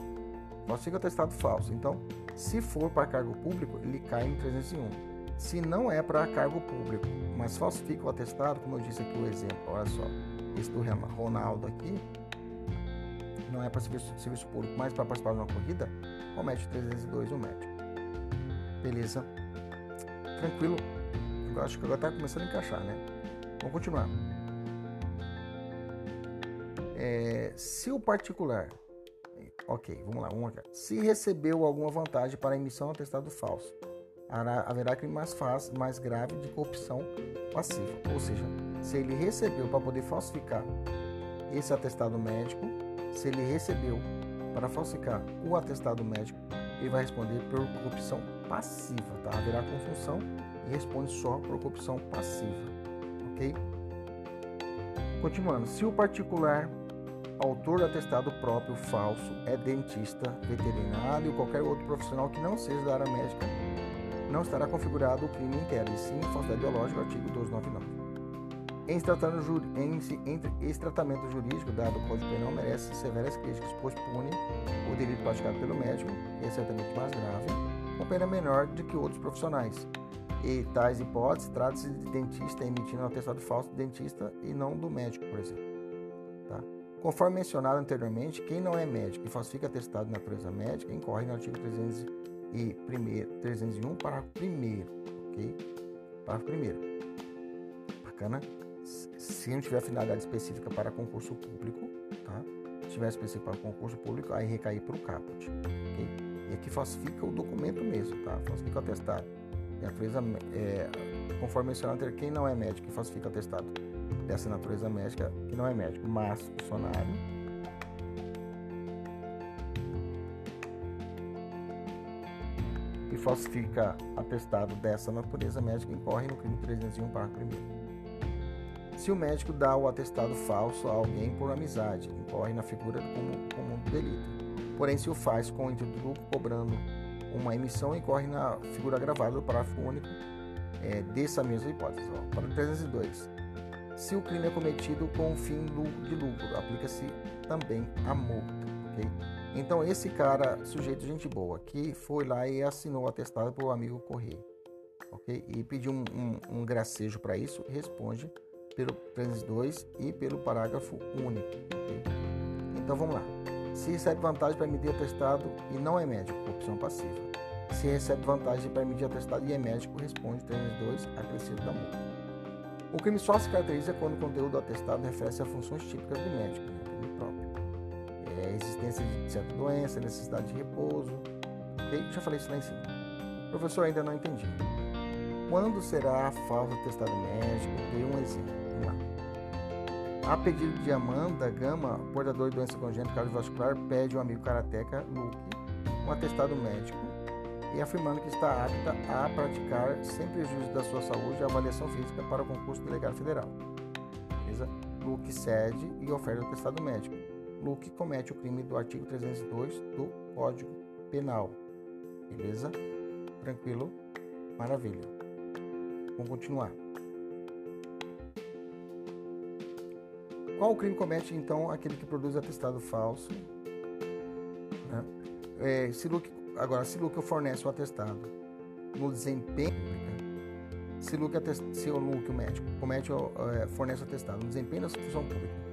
Falsifica atestado falso. Então, se for para cargo público, ele cai em 301 se não é para cargo público, mas falsifica o atestado, como eu disse aqui o exemplo, olha só, esse do Ronaldo aqui, não é para serviço, serviço público, mas para participar de uma corrida, comete 302 o médico. Beleza? Tranquilo? Eu acho que agora está começando a encaixar, né? Vamos continuar. É, se o particular, ok, vamos lá, vamos lá. Se recebeu alguma vantagem para emissão de atestado falso, haverá crime mais fácil, mais grave de corrupção passiva. Ou seja, se ele recebeu para poder falsificar esse atestado médico, se ele recebeu para falsificar o atestado médico, ele vai responder por corrupção passiva, tá? Haverá confunção e responde só por corrupção passiva, ok? Continuando, se o particular autor do atestado próprio falso é dentista, veterinário ou qualquer outro profissional que não seja da área médica, não estará configurado o crime inteiro, e sim falsidade biológica, artigo 299. Em, tratando, em, em esse tratamento jurídico dado o Código Penal merece severas críticas, pois pune o delito praticado pelo médico, e é certamente mais grave, com pena menor do que outros profissionais. E tais hipóteses trata-se de dentista emitindo um atestado falso do dentista e não do médico, por exemplo. Tá? Conforme mencionado anteriormente, quem não é médico e falsifica atestado de natureza médica incorre no artigo 300 e 301, parágrafo 1 ok? Parágrafo 1 Bacana? Se não tiver finalidade específica para concurso público, tá? Se tiver específico para concurso público, aí recair para o caput, ok? E aqui falsifica o documento mesmo, tá? Falsifica o atestado. Natureza, é, conforme mencionado, quem não é médico e falsifica atestado dessa natureza médica, que não é médico, mas funcionário, e falsifica atestado dessa natureza médica incorre no crime 301, parágrafo 1. Se o médico dá o atestado falso a alguém por amizade, incorre na figura como, como delito. Porém, se o faz com o intuito lucro, cobrando uma emissão, incorre na figura gravada do parágrafo único é, dessa mesma hipótese. Ó, para 302. Se o crime é cometido com o fim de lucro, aplica-se também a multa. Okay? Então, esse cara, sujeito gente boa, que foi lá e assinou o atestado para o amigo correr, ok? E pediu um, um, um gracejo para isso, responde pelo 302 e pelo parágrafo único, ok? Então, vamos lá. Se recebe vantagem para emitir atestado e não é médico, opção passiva. Se recebe vantagem para emitir atestado e é médico, responde 302 acrescido da multa. O crime só se caracteriza quando o conteúdo do atestado refere-se a funções típicas do médico, né? É, existência de certa doença, necessidade de repouso. Okay? Já falei isso lá em cima. Professor, ainda não entendi. Quando será a falta testado médico? Dei um exemplo. Lá. A pedido de Amanda Gama, portador de doença congênita cardiovascular, pede ao amigo karateca Luke um atestado médico e afirmando que está apta a praticar, sem prejuízo da sua saúde, a avaliação física para o concurso delegado federal. Beleza? Luke cede e oferta o atestado médico. Luke comete o crime do artigo 302 do Código Penal. Beleza? Tranquilo? Maravilha. Vamos continuar. Qual crime comete então aquele que produz atestado falso? Né? É, se Luke, agora, se Luke fornece o atestado no desempenho se Luke, se o Luke, o médico, comete, é, fornece o atestado no desempenho da função pública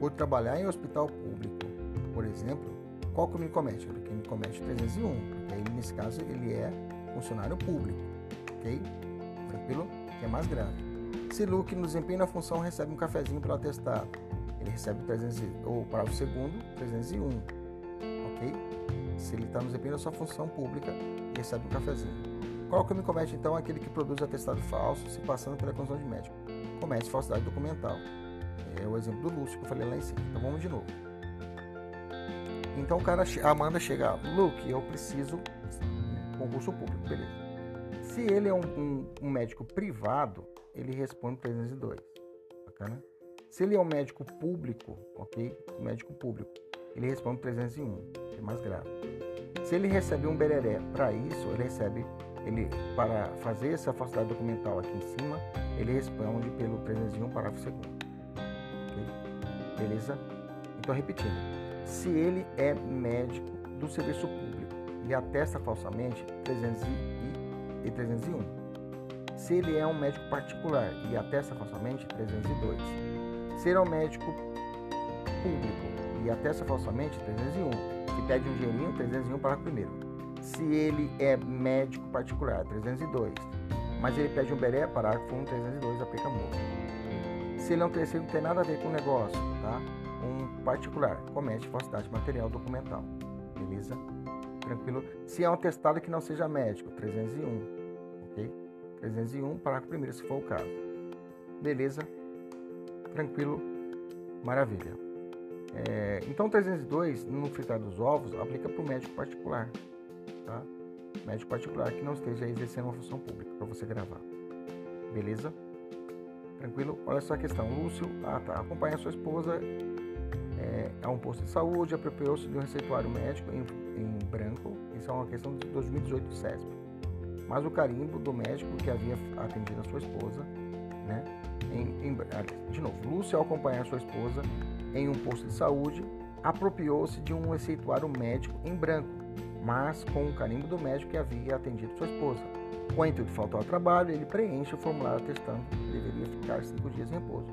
por trabalhar em hospital público, por exemplo, qual crime comete? O crime comete 301, porque aí, nesse caso ele é funcionário público, ok? Tranquilo? Que é mais grave. Se Luke no desempenho da função recebe um cafezinho pelo atestado, ele recebe 300, ou para o segundo, 301, ok? Se ele está no desempenho da sua função pública, ele recebe um cafezinho. Qual crime comete então aquele que produz atestado falso se passando pela condição de médico? Comete falsidade documental. É o exemplo do Lúcio que eu falei lá em cima. Então vamos de novo. Então o cara, a Amanda chega, Luke, eu preciso concurso público, beleza. Se ele é um, um, um médico privado, ele responde 302. Bacana? Se ele é um médico público, ok? Médico público, ele responde 301, que é mais grave. Se ele recebe um bereré para isso, ele recebe, ele para fazer essa falsidade documental aqui em cima, ele responde pelo 301, parágrafo 2 beleza? Então, repetindo, se ele é médico do serviço público e atesta falsamente 300 e 301. Se ele é um médico particular e atesta falsamente 302. Se ele é um médico público e atesta falsamente 301. Se pede um dinheirinho, 301 para o primeiro. Se ele é médico particular, 302. Mas ele pede um beré, parágrafo 1, 302, aplica multa. Se ele é um terceiro, não tem nada a ver com o negócio, tá? Um particular comete falsidade material documental, beleza? Tranquilo? Se é um testado que não seja médico, 301, ok? 301, parágrafo primeiro, se for o caso. Beleza? Tranquilo? Maravilha. É, então, 302, no fritar dos ovos, aplica para o médico particular, tá? Médico particular que não esteja exercendo uma função pública para você gravar. Beleza? Tranquilo? Olha só a questão. Lúcio ah, tá, acompanha sua esposa é, a um posto de saúde, apropriou-se de um receituário médico em, em, branco. Isso é uma questão de 2018 do SESP. Mas o carimbo do médico que havia atendido a sua esposa, né? Em, em, de novo, Lúcio, ao acompanhar sua esposa em um posto de saúde, apropriou-se de um receituário médico em branco, mas com o carimbo do médico que havia atendido sua esposa. Com o intuito de faltar ao trabalho, ele preenche o formulário atestando que ficar cinco dias em repouso.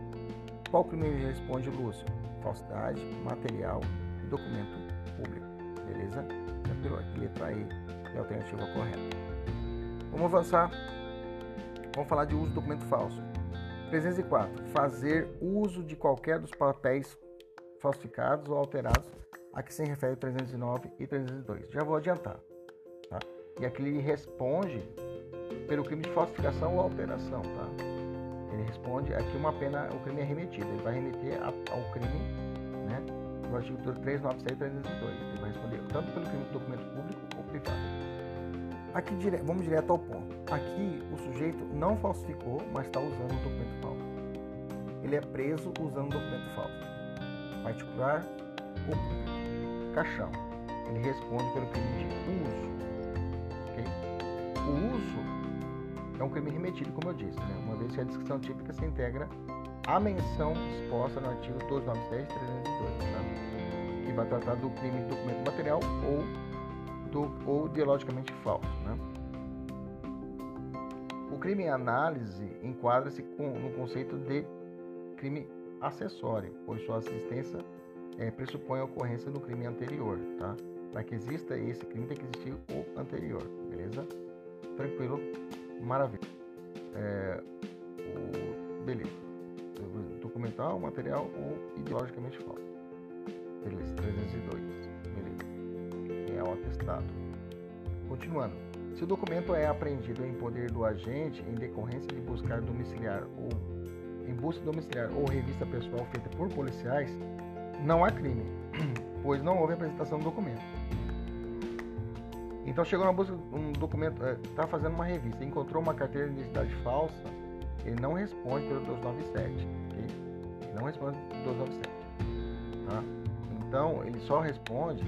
Qual crime responde, Lúcio? Falsidade, material e documento público. Beleza? Tranquilo? Aqui letra E é a alternativa correta. Vamos avançar. Vamos falar de uso de documento falso. 304. Fazer uso de qualquer dos papéis falsificados ou alterados a que se refere 309 e 302. Já vou adiantar. Tá? E aqui ele responde pelo crime de falsificação ou alteração. Tá? Responde aqui uma pena, o crime é remetido. Ele vai remeter ao crime né, do artigo 396 e 302. Ele vai responder tanto pelo crime de documento público ou privado. Aqui vamos direto ao ponto. Aqui o sujeito não falsificou, mas está usando um documento falso. Ele é preso usando um documento falso. Particular ou público. Caixão. Ele responde pelo crime de uso. Okay? O uso é um crime remetido, como eu disse, né? uma vez que a descrição típica se integra à menção exposta no artigo 296 e 302, tá? que vai tratar do crime de documento material ou do, ou ideologicamente falso. Né? O crime em análise enquadra-se no conceito de crime acessório, pois sua assistência é, pressupõe a ocorrência do crime anterior. Tá? Para que exista esse crime, tem que existir o anterior, beleza? Tranquilo? Maravilha. É, o, beleza. Documental, material ou ideologicamente falso. Beleza, 302 é o atestado. Continuando. Se o documento é apreendido em poder do agente em decorrência de buscar domiciliar ou em busca domiciliar ou revista pessoal feita por policiais, não há crime, pois não houve apresentação do documento. Então chegou na busca um documento, está é, fazendo uma revista, encontrou uma carteira de identidade falsa, ele não responde pelo 297, ok? Ele não responde pelo 297, tá? Então ele só responde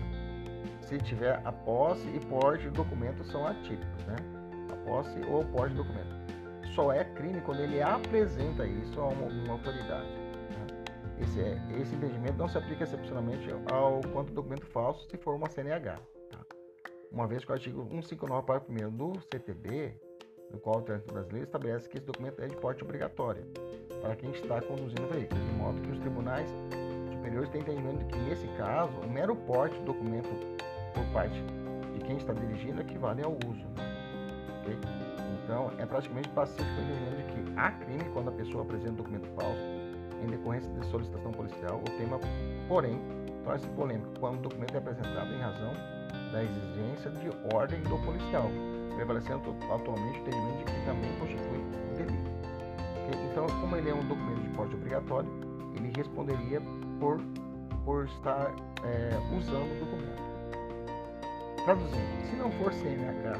se tiver a posse e porte de documento são atípicos, né? A posse ou porte de documento. Só é crime quando ele apresenta isso a uma, uma autoridade. Né? Esse, é, esse entendimento não se aplica excepcionalmente ao quanto documento falso se for uma CNH. Uma vez que o artigo 159, parágrafo 1 do CTB, do qual o Trânsito Brasileiro estabelece que esse documento é de porte obrigatório para quem está conduzindo o veículo, de modo que os tribunais superiores têm entendimento que, nesse caso, o mero porte do documento por parte de quem está dirigindo equivale ao uso. Okay? Então, é praticamente pacífico entendendo de que há crime quando a pessoa apresenta um documento falso em decorrência de solicitação policial. O tema, porém, torna-se polêmico quando o documento é apresentado em razão da exigência de ordem do policial, prevalecendo atualmente o entendimento de que também constitui um delito. Então, como ele é um documento de porte obrigatório, ele responderia por, por estar é, usando o documento. Traduzindo, se não for CNH,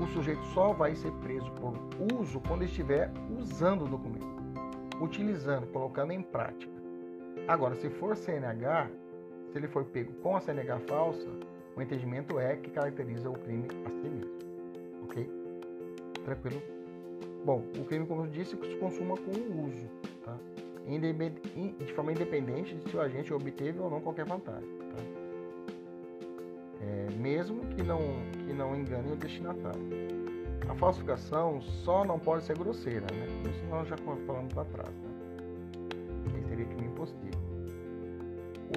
o sujeito só vai ser preso por uso quando estiver usando o documento, utilizando, colocando em prática. Agora, se for CNH, ele for pego com a CNH falsa, o entendimento é que caracteriza o crime a si mesmo. Ok? Tranquilo? Bom, o crime, como eu disse, se consuma com o uso, tá? de forma independente de se o agente obteve ou não qualquer vantagem é, mesmo que não, que não engane o destinatário. A falsificação só não pode ser grosseira, né? Isso nós já falamos para trás. Né? Seria crime impossível.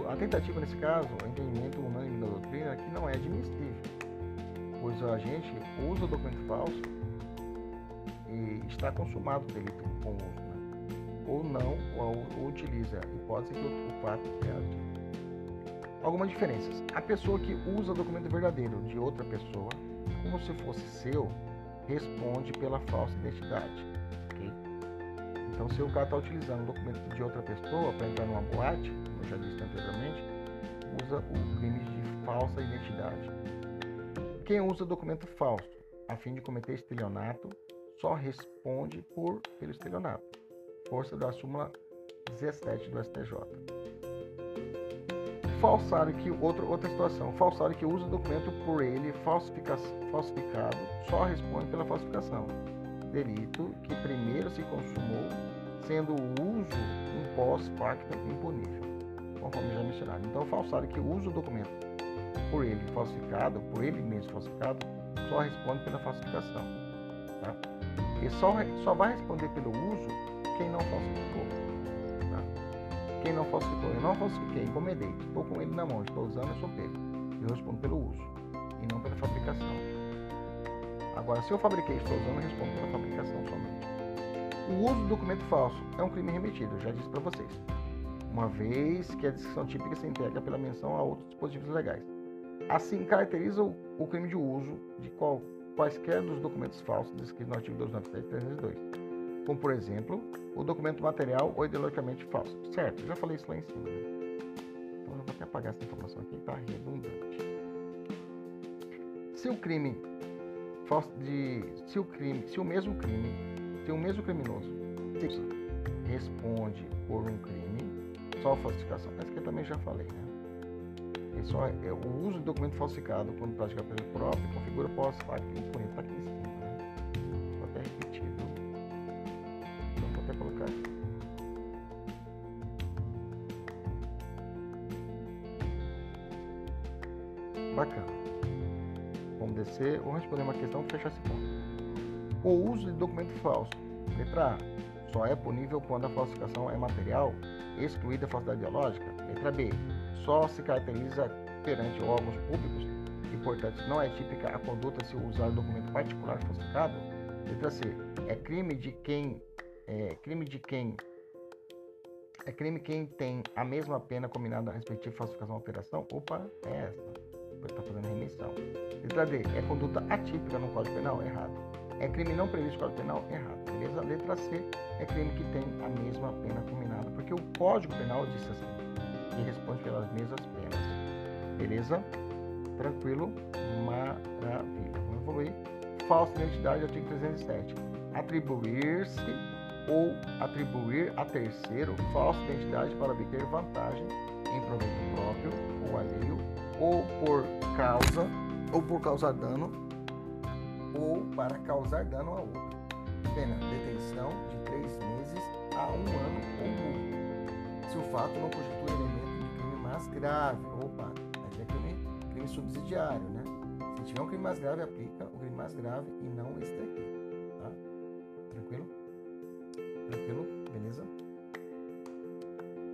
A tentativa nesse caso, o entendimento unânime da doutrina, é que não é admissível, pois a gente usa o documento falso e está consumado o delito com uso, né? ou não, ou, ou utiliza, hipótese que o, fato é. Algumas diferenças. A pessoa que usa documento verdadeiro de outra pessoa, como se fosse seu, responde pela falsa identidade. Então, se o cara está utilizando o documento de outra pessoa para entrar numa boate, como eu já disse anteriormente, usa o crime de falsa identidade. Quem usa documento falso a fim de cometer estelionato só responde por pelo estelionato. Força da súmula 17 do STJ falsário que outro, outra situação, falsário que usa documento por ele falsificado só responde pela falsificação, delito que primeiro se consumou, sendo o uso um pós-facto impunível, conforme já mencionado. Então, falsário que usa o documento por ele falsificado, por ele mesmo falsificado, só responde pela falsificação. Tá? E só, só vai responder pelo uso quem não falsificou. Tá? Quem não falsificou, eu não falsifiquei, encomendei, estou com ele na mão, estou usando, eu sou pego. Eu respondo pelo uso e não pela fabricação. Agora, se eu fabriquei e estou usando, eu respondo pela fabricação somente. O uso do documento falso é um crime remetido, já disse para vocês, uma vez que a descrição típica se integra pela menção a outros dispositivos legais. Assim, caracteriza o crime de uso de qual, quaisquer dos documentos falsos descritos no artigo 297 e 302, como, por exemplo, o documento material ou ideologicamente falso. Certo, já falei isso lá em cima. Né? Então, eu vou até apagar essa informação aqui, está redundante. Se o crime de se o crime, se o mesmo crime, se o mesmo criminoso responde por um crime, só falsificação, mas que eu também já falei, né? É só, é, o uso de documento falsificado quando praticado pelo próprio configura pós-facto imponente. Está aqui em cima, né? Vou até repetido. Então vou até colocar aqui. Bacana. Vamos descer, vamos responder uma questão e fechar esse ponto. O uso de documento falso. Letra A. Só é punível quando a falsificação é material, excluída a falsidade ideológica. Letra B só se caracteriza perante órgãos públicos e, portanto, não é típica a conduta se usar documento particular falsificado. Letra C. É crime de quem é crime de quem é crime quem tem a mesma pena combinada a respectiva falsificação ou alteração. Opa, é essa. Está fazendo remissão. Letra D. É conduta atípica no Código Penal? Errado. É crime não previsto no Código Penal? Errado. Beleza? Letra C. É crime que tem a mesma pena combinada. Porque o Código Penal disse assim e responde pelas mesmas penas. Beleza? Tranquilo? Maravilha. Vamos evoluir. Falsa identidade, artigo 307. Atribuir-se ou atribuir a terceiro falsa identidade para obter vantagem em proveito próprio ou alheio, ou por causa, ou por causar dano, ou para causar dano a outro. Pena, detenção de três meses a um ano ou multa. Se o fato não constitui elemento mais grave. Opa, aqui é crime, crime subsidiário, né? Se tiver um crime mais grave, aplica o crime mais grave e não esse daqui, tá? Tranquilo? Tranquilo? Beleza?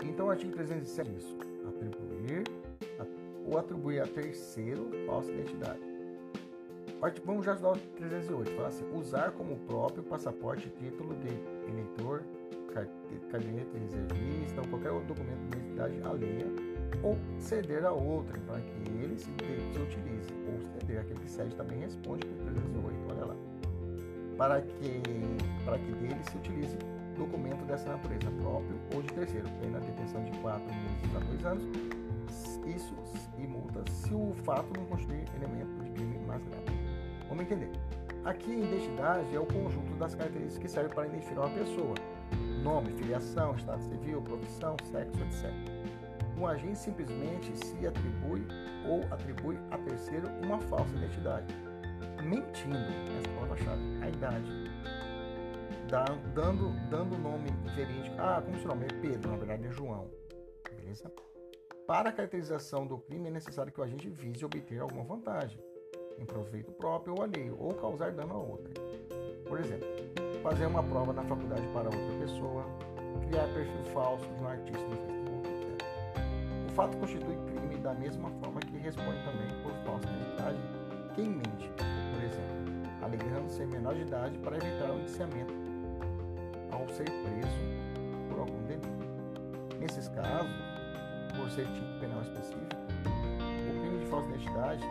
Então, o artigo 307 é isso. Atribuir ou atribuir a terceiro falsa identidade. Vamos já estudar o 308. Fala assim: usar como próprio passaporte, título de eleitor, caderneta de reservista ou qualquer outro documento de identidade alheia ou ceder a outrem para que ele se, se utilize, ou ceder aquele que cede também responde por 308, olha lá, para que, para que dele se utilize documento dessa natureza, próprio ou de terceiro, pena detenção de 4 meses a 2 anos, isso e multa se o fato não constituir elemento de crime mais grave. Vamos entender. Aqui, identidade é o conjunto das características que servem para identificar uma pessoa. Nome, filiação, estado civil, profissão, sexo, etc um agente simplesmente se atribui ou atribui a terceiro uma falsa identidade, mentindo, essa palavra-chave, a idade, dando dando nome verídico. Ah, como seu nome é Pedro, na verdade é João. Beleza? Para a caracterização do crime é necessário que o agente vise obter alguma vantagem, em proveito próprio ou alheio, ou causar dano a outra. Por exemplo, fazer uma prova na faculdade para outra pessoa, criar perfil falso de um artista no Facebook fato constitui crime da mesma forma que responde também por falsa identidade quem mente, por exemplo, alegando ser menor de idade para evitar o indiciamento ao ser preso por algum delito. Nesses casos, por ser tipo penal específico, o crime de falsa identidade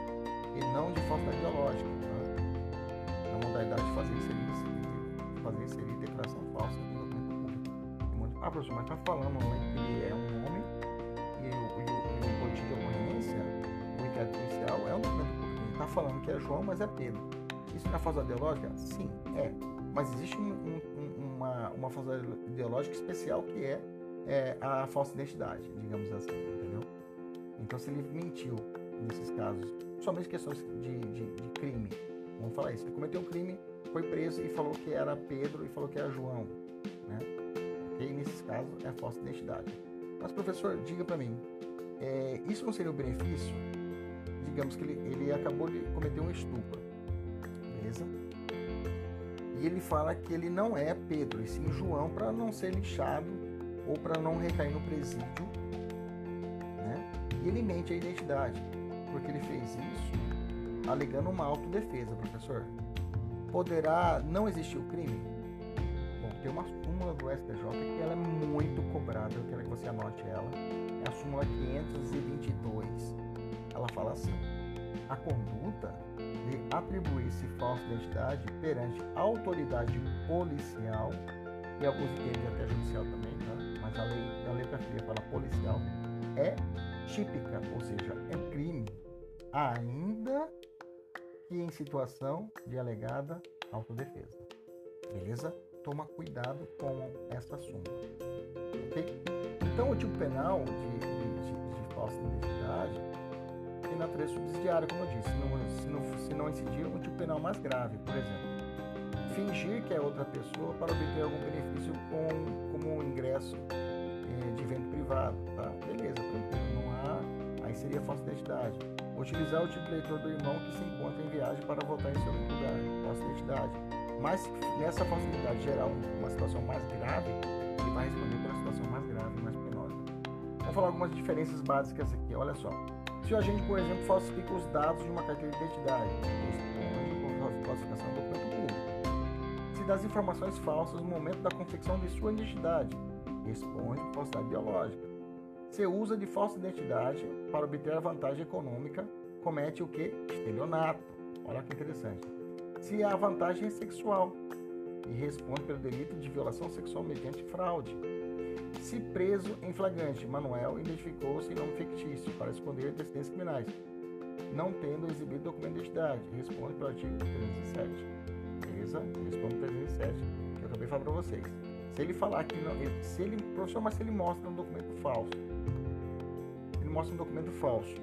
e não de falsidade ideológica, tá? na modalidade de fazer inserir, fazer inserir declaração falsa no documento público. Ah, professor, mas está falando que ele é um homem é um documento público. Está falando que é João, mas é Pedro. Isso na falsa ideológica? Sim, é. Mas existe um, um, uma, uma falsa ideológica especial que é, é, a falsa identidade, digamos assim, entendeu? Então, se ele mentiu nesses casos, somente questões de, de, de crime, vamos falar isso, ele cometeu um crime, foi preso e falou que era Pedro e falou que era João, né? Ok? Nesses casos, é falsa identidade. Mas, professor, diga para mim, é, isso não seria o benefício digamos que ele, ele acabou de cometer um estupro, beleza? E ele fala que ele não é Pedro, e sim João, para não ser lixado ou para não recair no presídio, né? E ele mente a identidade, porque ele fez isso alegando uma autodefesa, professor. Poderá não existir o crime? Bom, tem uma súmula do STJ que ela é muito cobrada, eu quero que você anote ela. É a súmula 522. Ela fala assim: a conduta de atribuir-se falsa identidade perante autoridade policial e alguns entendem até judicial também, tá? mas a lei, a letra fria fala policial, é típica, ou seja, é crime, ainda que em situação de alegada autodefesa. Beleza? Toma cuidado com essa súmula. Ok? Então, o tipo penal de, de, de, de falsa identidade tem natureza subsidiária, como eu disse. Se não, se não, se não incidir, um tipo penal mais grave, por exemplo. Fingir que é outra pessoa para obter algum benefício com, como um ingresso eh, de evento privado. Tá? Beleza, tranquilo. Não há. Aí seria falsa identidade Utilizar o título eleitor do irmão que se encontra em viagem para votar em seu lugar, falsa identidade. Mas nessa falsidade geral, uma situação mais grave, ele vai responder pela situação mais grave, mais penosa. Vamos falar algumas diferenças básicas aqui. Olha só. Se o agente, por exemplo, falsifica os dados de uma carteira de identidade, falsificação do documento público. Se das informações falsas no momento da confecção de sua identidade, responde por falsidade biológica se usa de falsa identidade para obter a vantagem econômica, comete o que? Estelionato. Olha que interessante. Se a vantagem é sexual e responde pelo delito de violação sexual mediante fraude. Se preso em flagrante, Manuel identificou-se em nome fictício para esconder antecedentes criminais, não tendo exibido documento de identidade. Responde pelo artigo 307. Beleza? Responde pelo 307, que eu acabei de falar para vocês. Se ele falar que não, se ele, professor, mas se ele mostra um documento falso, mostra um documento falso.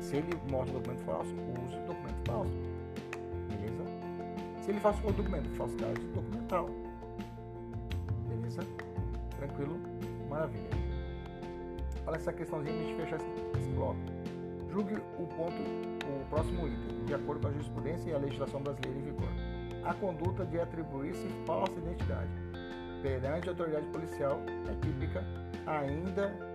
Se ele mostra um documento falso, use o documento falso. Beleza? Se ele faz outro documento, falsidade documental. Beleza? Tranquilo? Maravilha. Olha essa questãozinha de fechar esse, esse bloco. Julgue o ponto, o próximo item, de acordo com a jurisprudência e a legislação brasileira em vigor. A conduta de atribuir-se falsa identidade perante a autoridade policial é típica ainda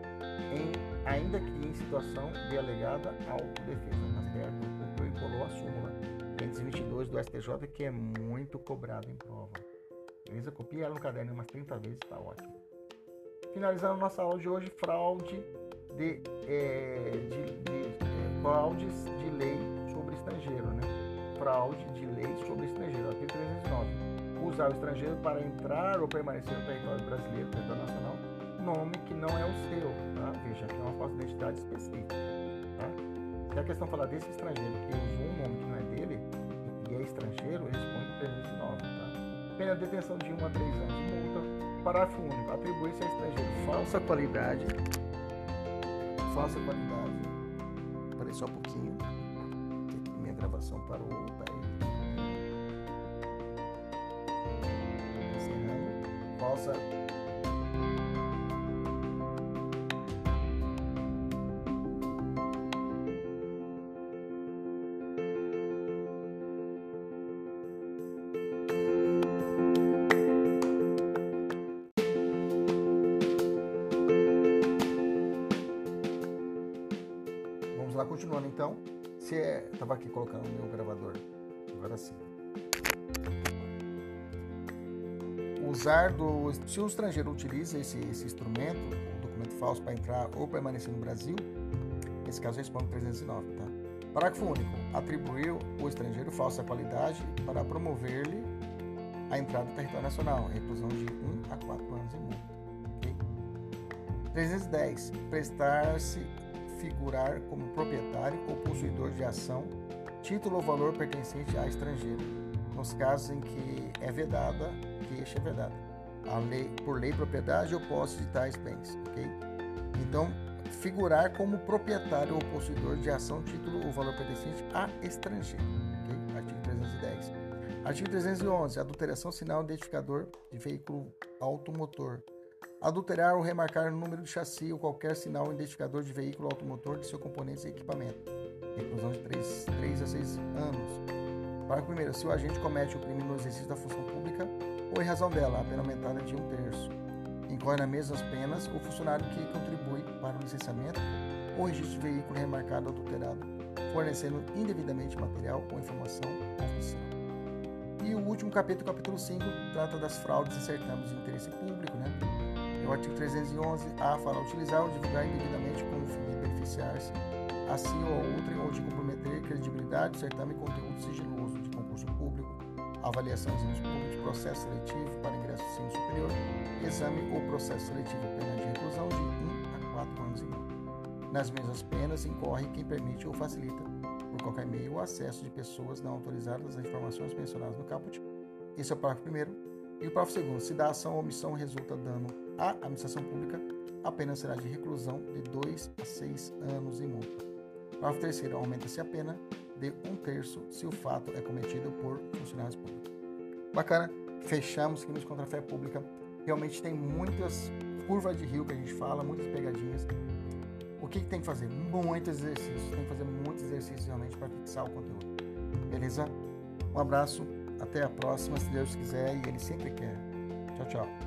em, ainda que em situação de alegada autodefesa, tá certo? Cumpriu e colou a súmula 522 do STJ, que é muito cobrado em prova. Beleza? Copia ela no caderno umas 30 vezes, tá ótimo. Finalizando nossa aula de hoje, fraude de, é, de, de é, fraudes de lei sobre estrangeiro, né? Fraude de lei sobre estrangeiro, artigo 309. Usar o estrangeiro para entrar ou permanecer no território brasileiro, território nacional, nome que não é o seu, tá? Veja, aqui é uma falsa identidade específica, tá? Se a questão falar desse estrangeiro que usou um nome que não é dele e é estrangeiro, responde 309, tá? Pena de detenção de 1 a 3 anos de multa. Parágrafo único. Atribui-se a estrangeiro falsa qualidade. Falsa qualidade. Parei só um pouquinho. Minha gravação parou. Peraí. Encerrando. Falsa continuando então, se é, estava aqui colocando o meu gravador, agora sim. Usar do, se o estrangeiro utiliza esse, esse instrumento, o documento falso para entrar ou permanecer no Brasil, nesse caso responde 309, tá? Parágrafo único. Atribuiu o estrangeiro falsa qualidade para promover-lhe a entrada no território nacional, reclusão de 1 a 4 anos em multa. Okay? 310. Prestar-se figurar como proprietário ou possuidor de ação, título ou valor pertencente a estrangeiro, nos casos em que é vedada, que este é vedada, lei, por lei, propriedade ou posse de tais bens, ok? Então, figurar como proprietário ou possuidor de ação, título ou valor pertencente a estrangeiro, ok? Artigo 310. Artigo 311. Adulteração sinal identificador de veículo automotor adulterar ou remarcar o número de chassi ou qualquer sinal identificador de veículo automotor de seu componentes e equipamento. reclusão de 3, 3 a 6 anos. Parágrafo 1. Se o agente comete o crime no exercício da função pública ou em razão dela, a pena aumentada é de um terço. Incorre nas mesmas penas o funcionário que contribui para o licenciamento ou registro de veículo remarcado ou adulterado, fornecendo indevidamente material ou informação oficial. E o último capítulo, capítulo 5, trata das fraudes e certames de interesse público, né? O artigo 311, A fala utilizar ou divulgar indevidamente com o fim de beneficiar-se a si ou a outrem ou de comprometer credibilidade, certame conteúdo sigiloso de concurso público, avaliação de exames públicos, processo seletivo para ingresso no ensino superior, exame ou processo seletivo pena de reclusão de 1 a 4 anos e meio. Nas mesmas penas incorre quem permite ou facilita, por qualquer meio, o acesso de pessoas não autorizadas às informações mencionadas no caput. Esse é o parágrafo primeiro. E o parágrafo segundo. Se da ação ou omissão resulta dano à administração pública, a pena será de reclusão de 2 a 6 anos e multa. Parágrafo terceiro. Aumenta-se a pena de um terço se o fato é cometido por funcionários públicos. Bacana. Fechamos aqui nos Contra a Fé Pública. Realmente tem muitas curvas de rio que a gente fala, muitas pegadinhas. O que, que tem que fazer? Muitos exercícios. Tem que fazer muitos exercícios realmente para fixar o conteúdo. Beleza? Um abraço. Até a próxima, se Deus quiser e Ele sempre quer. Tchau, tchau.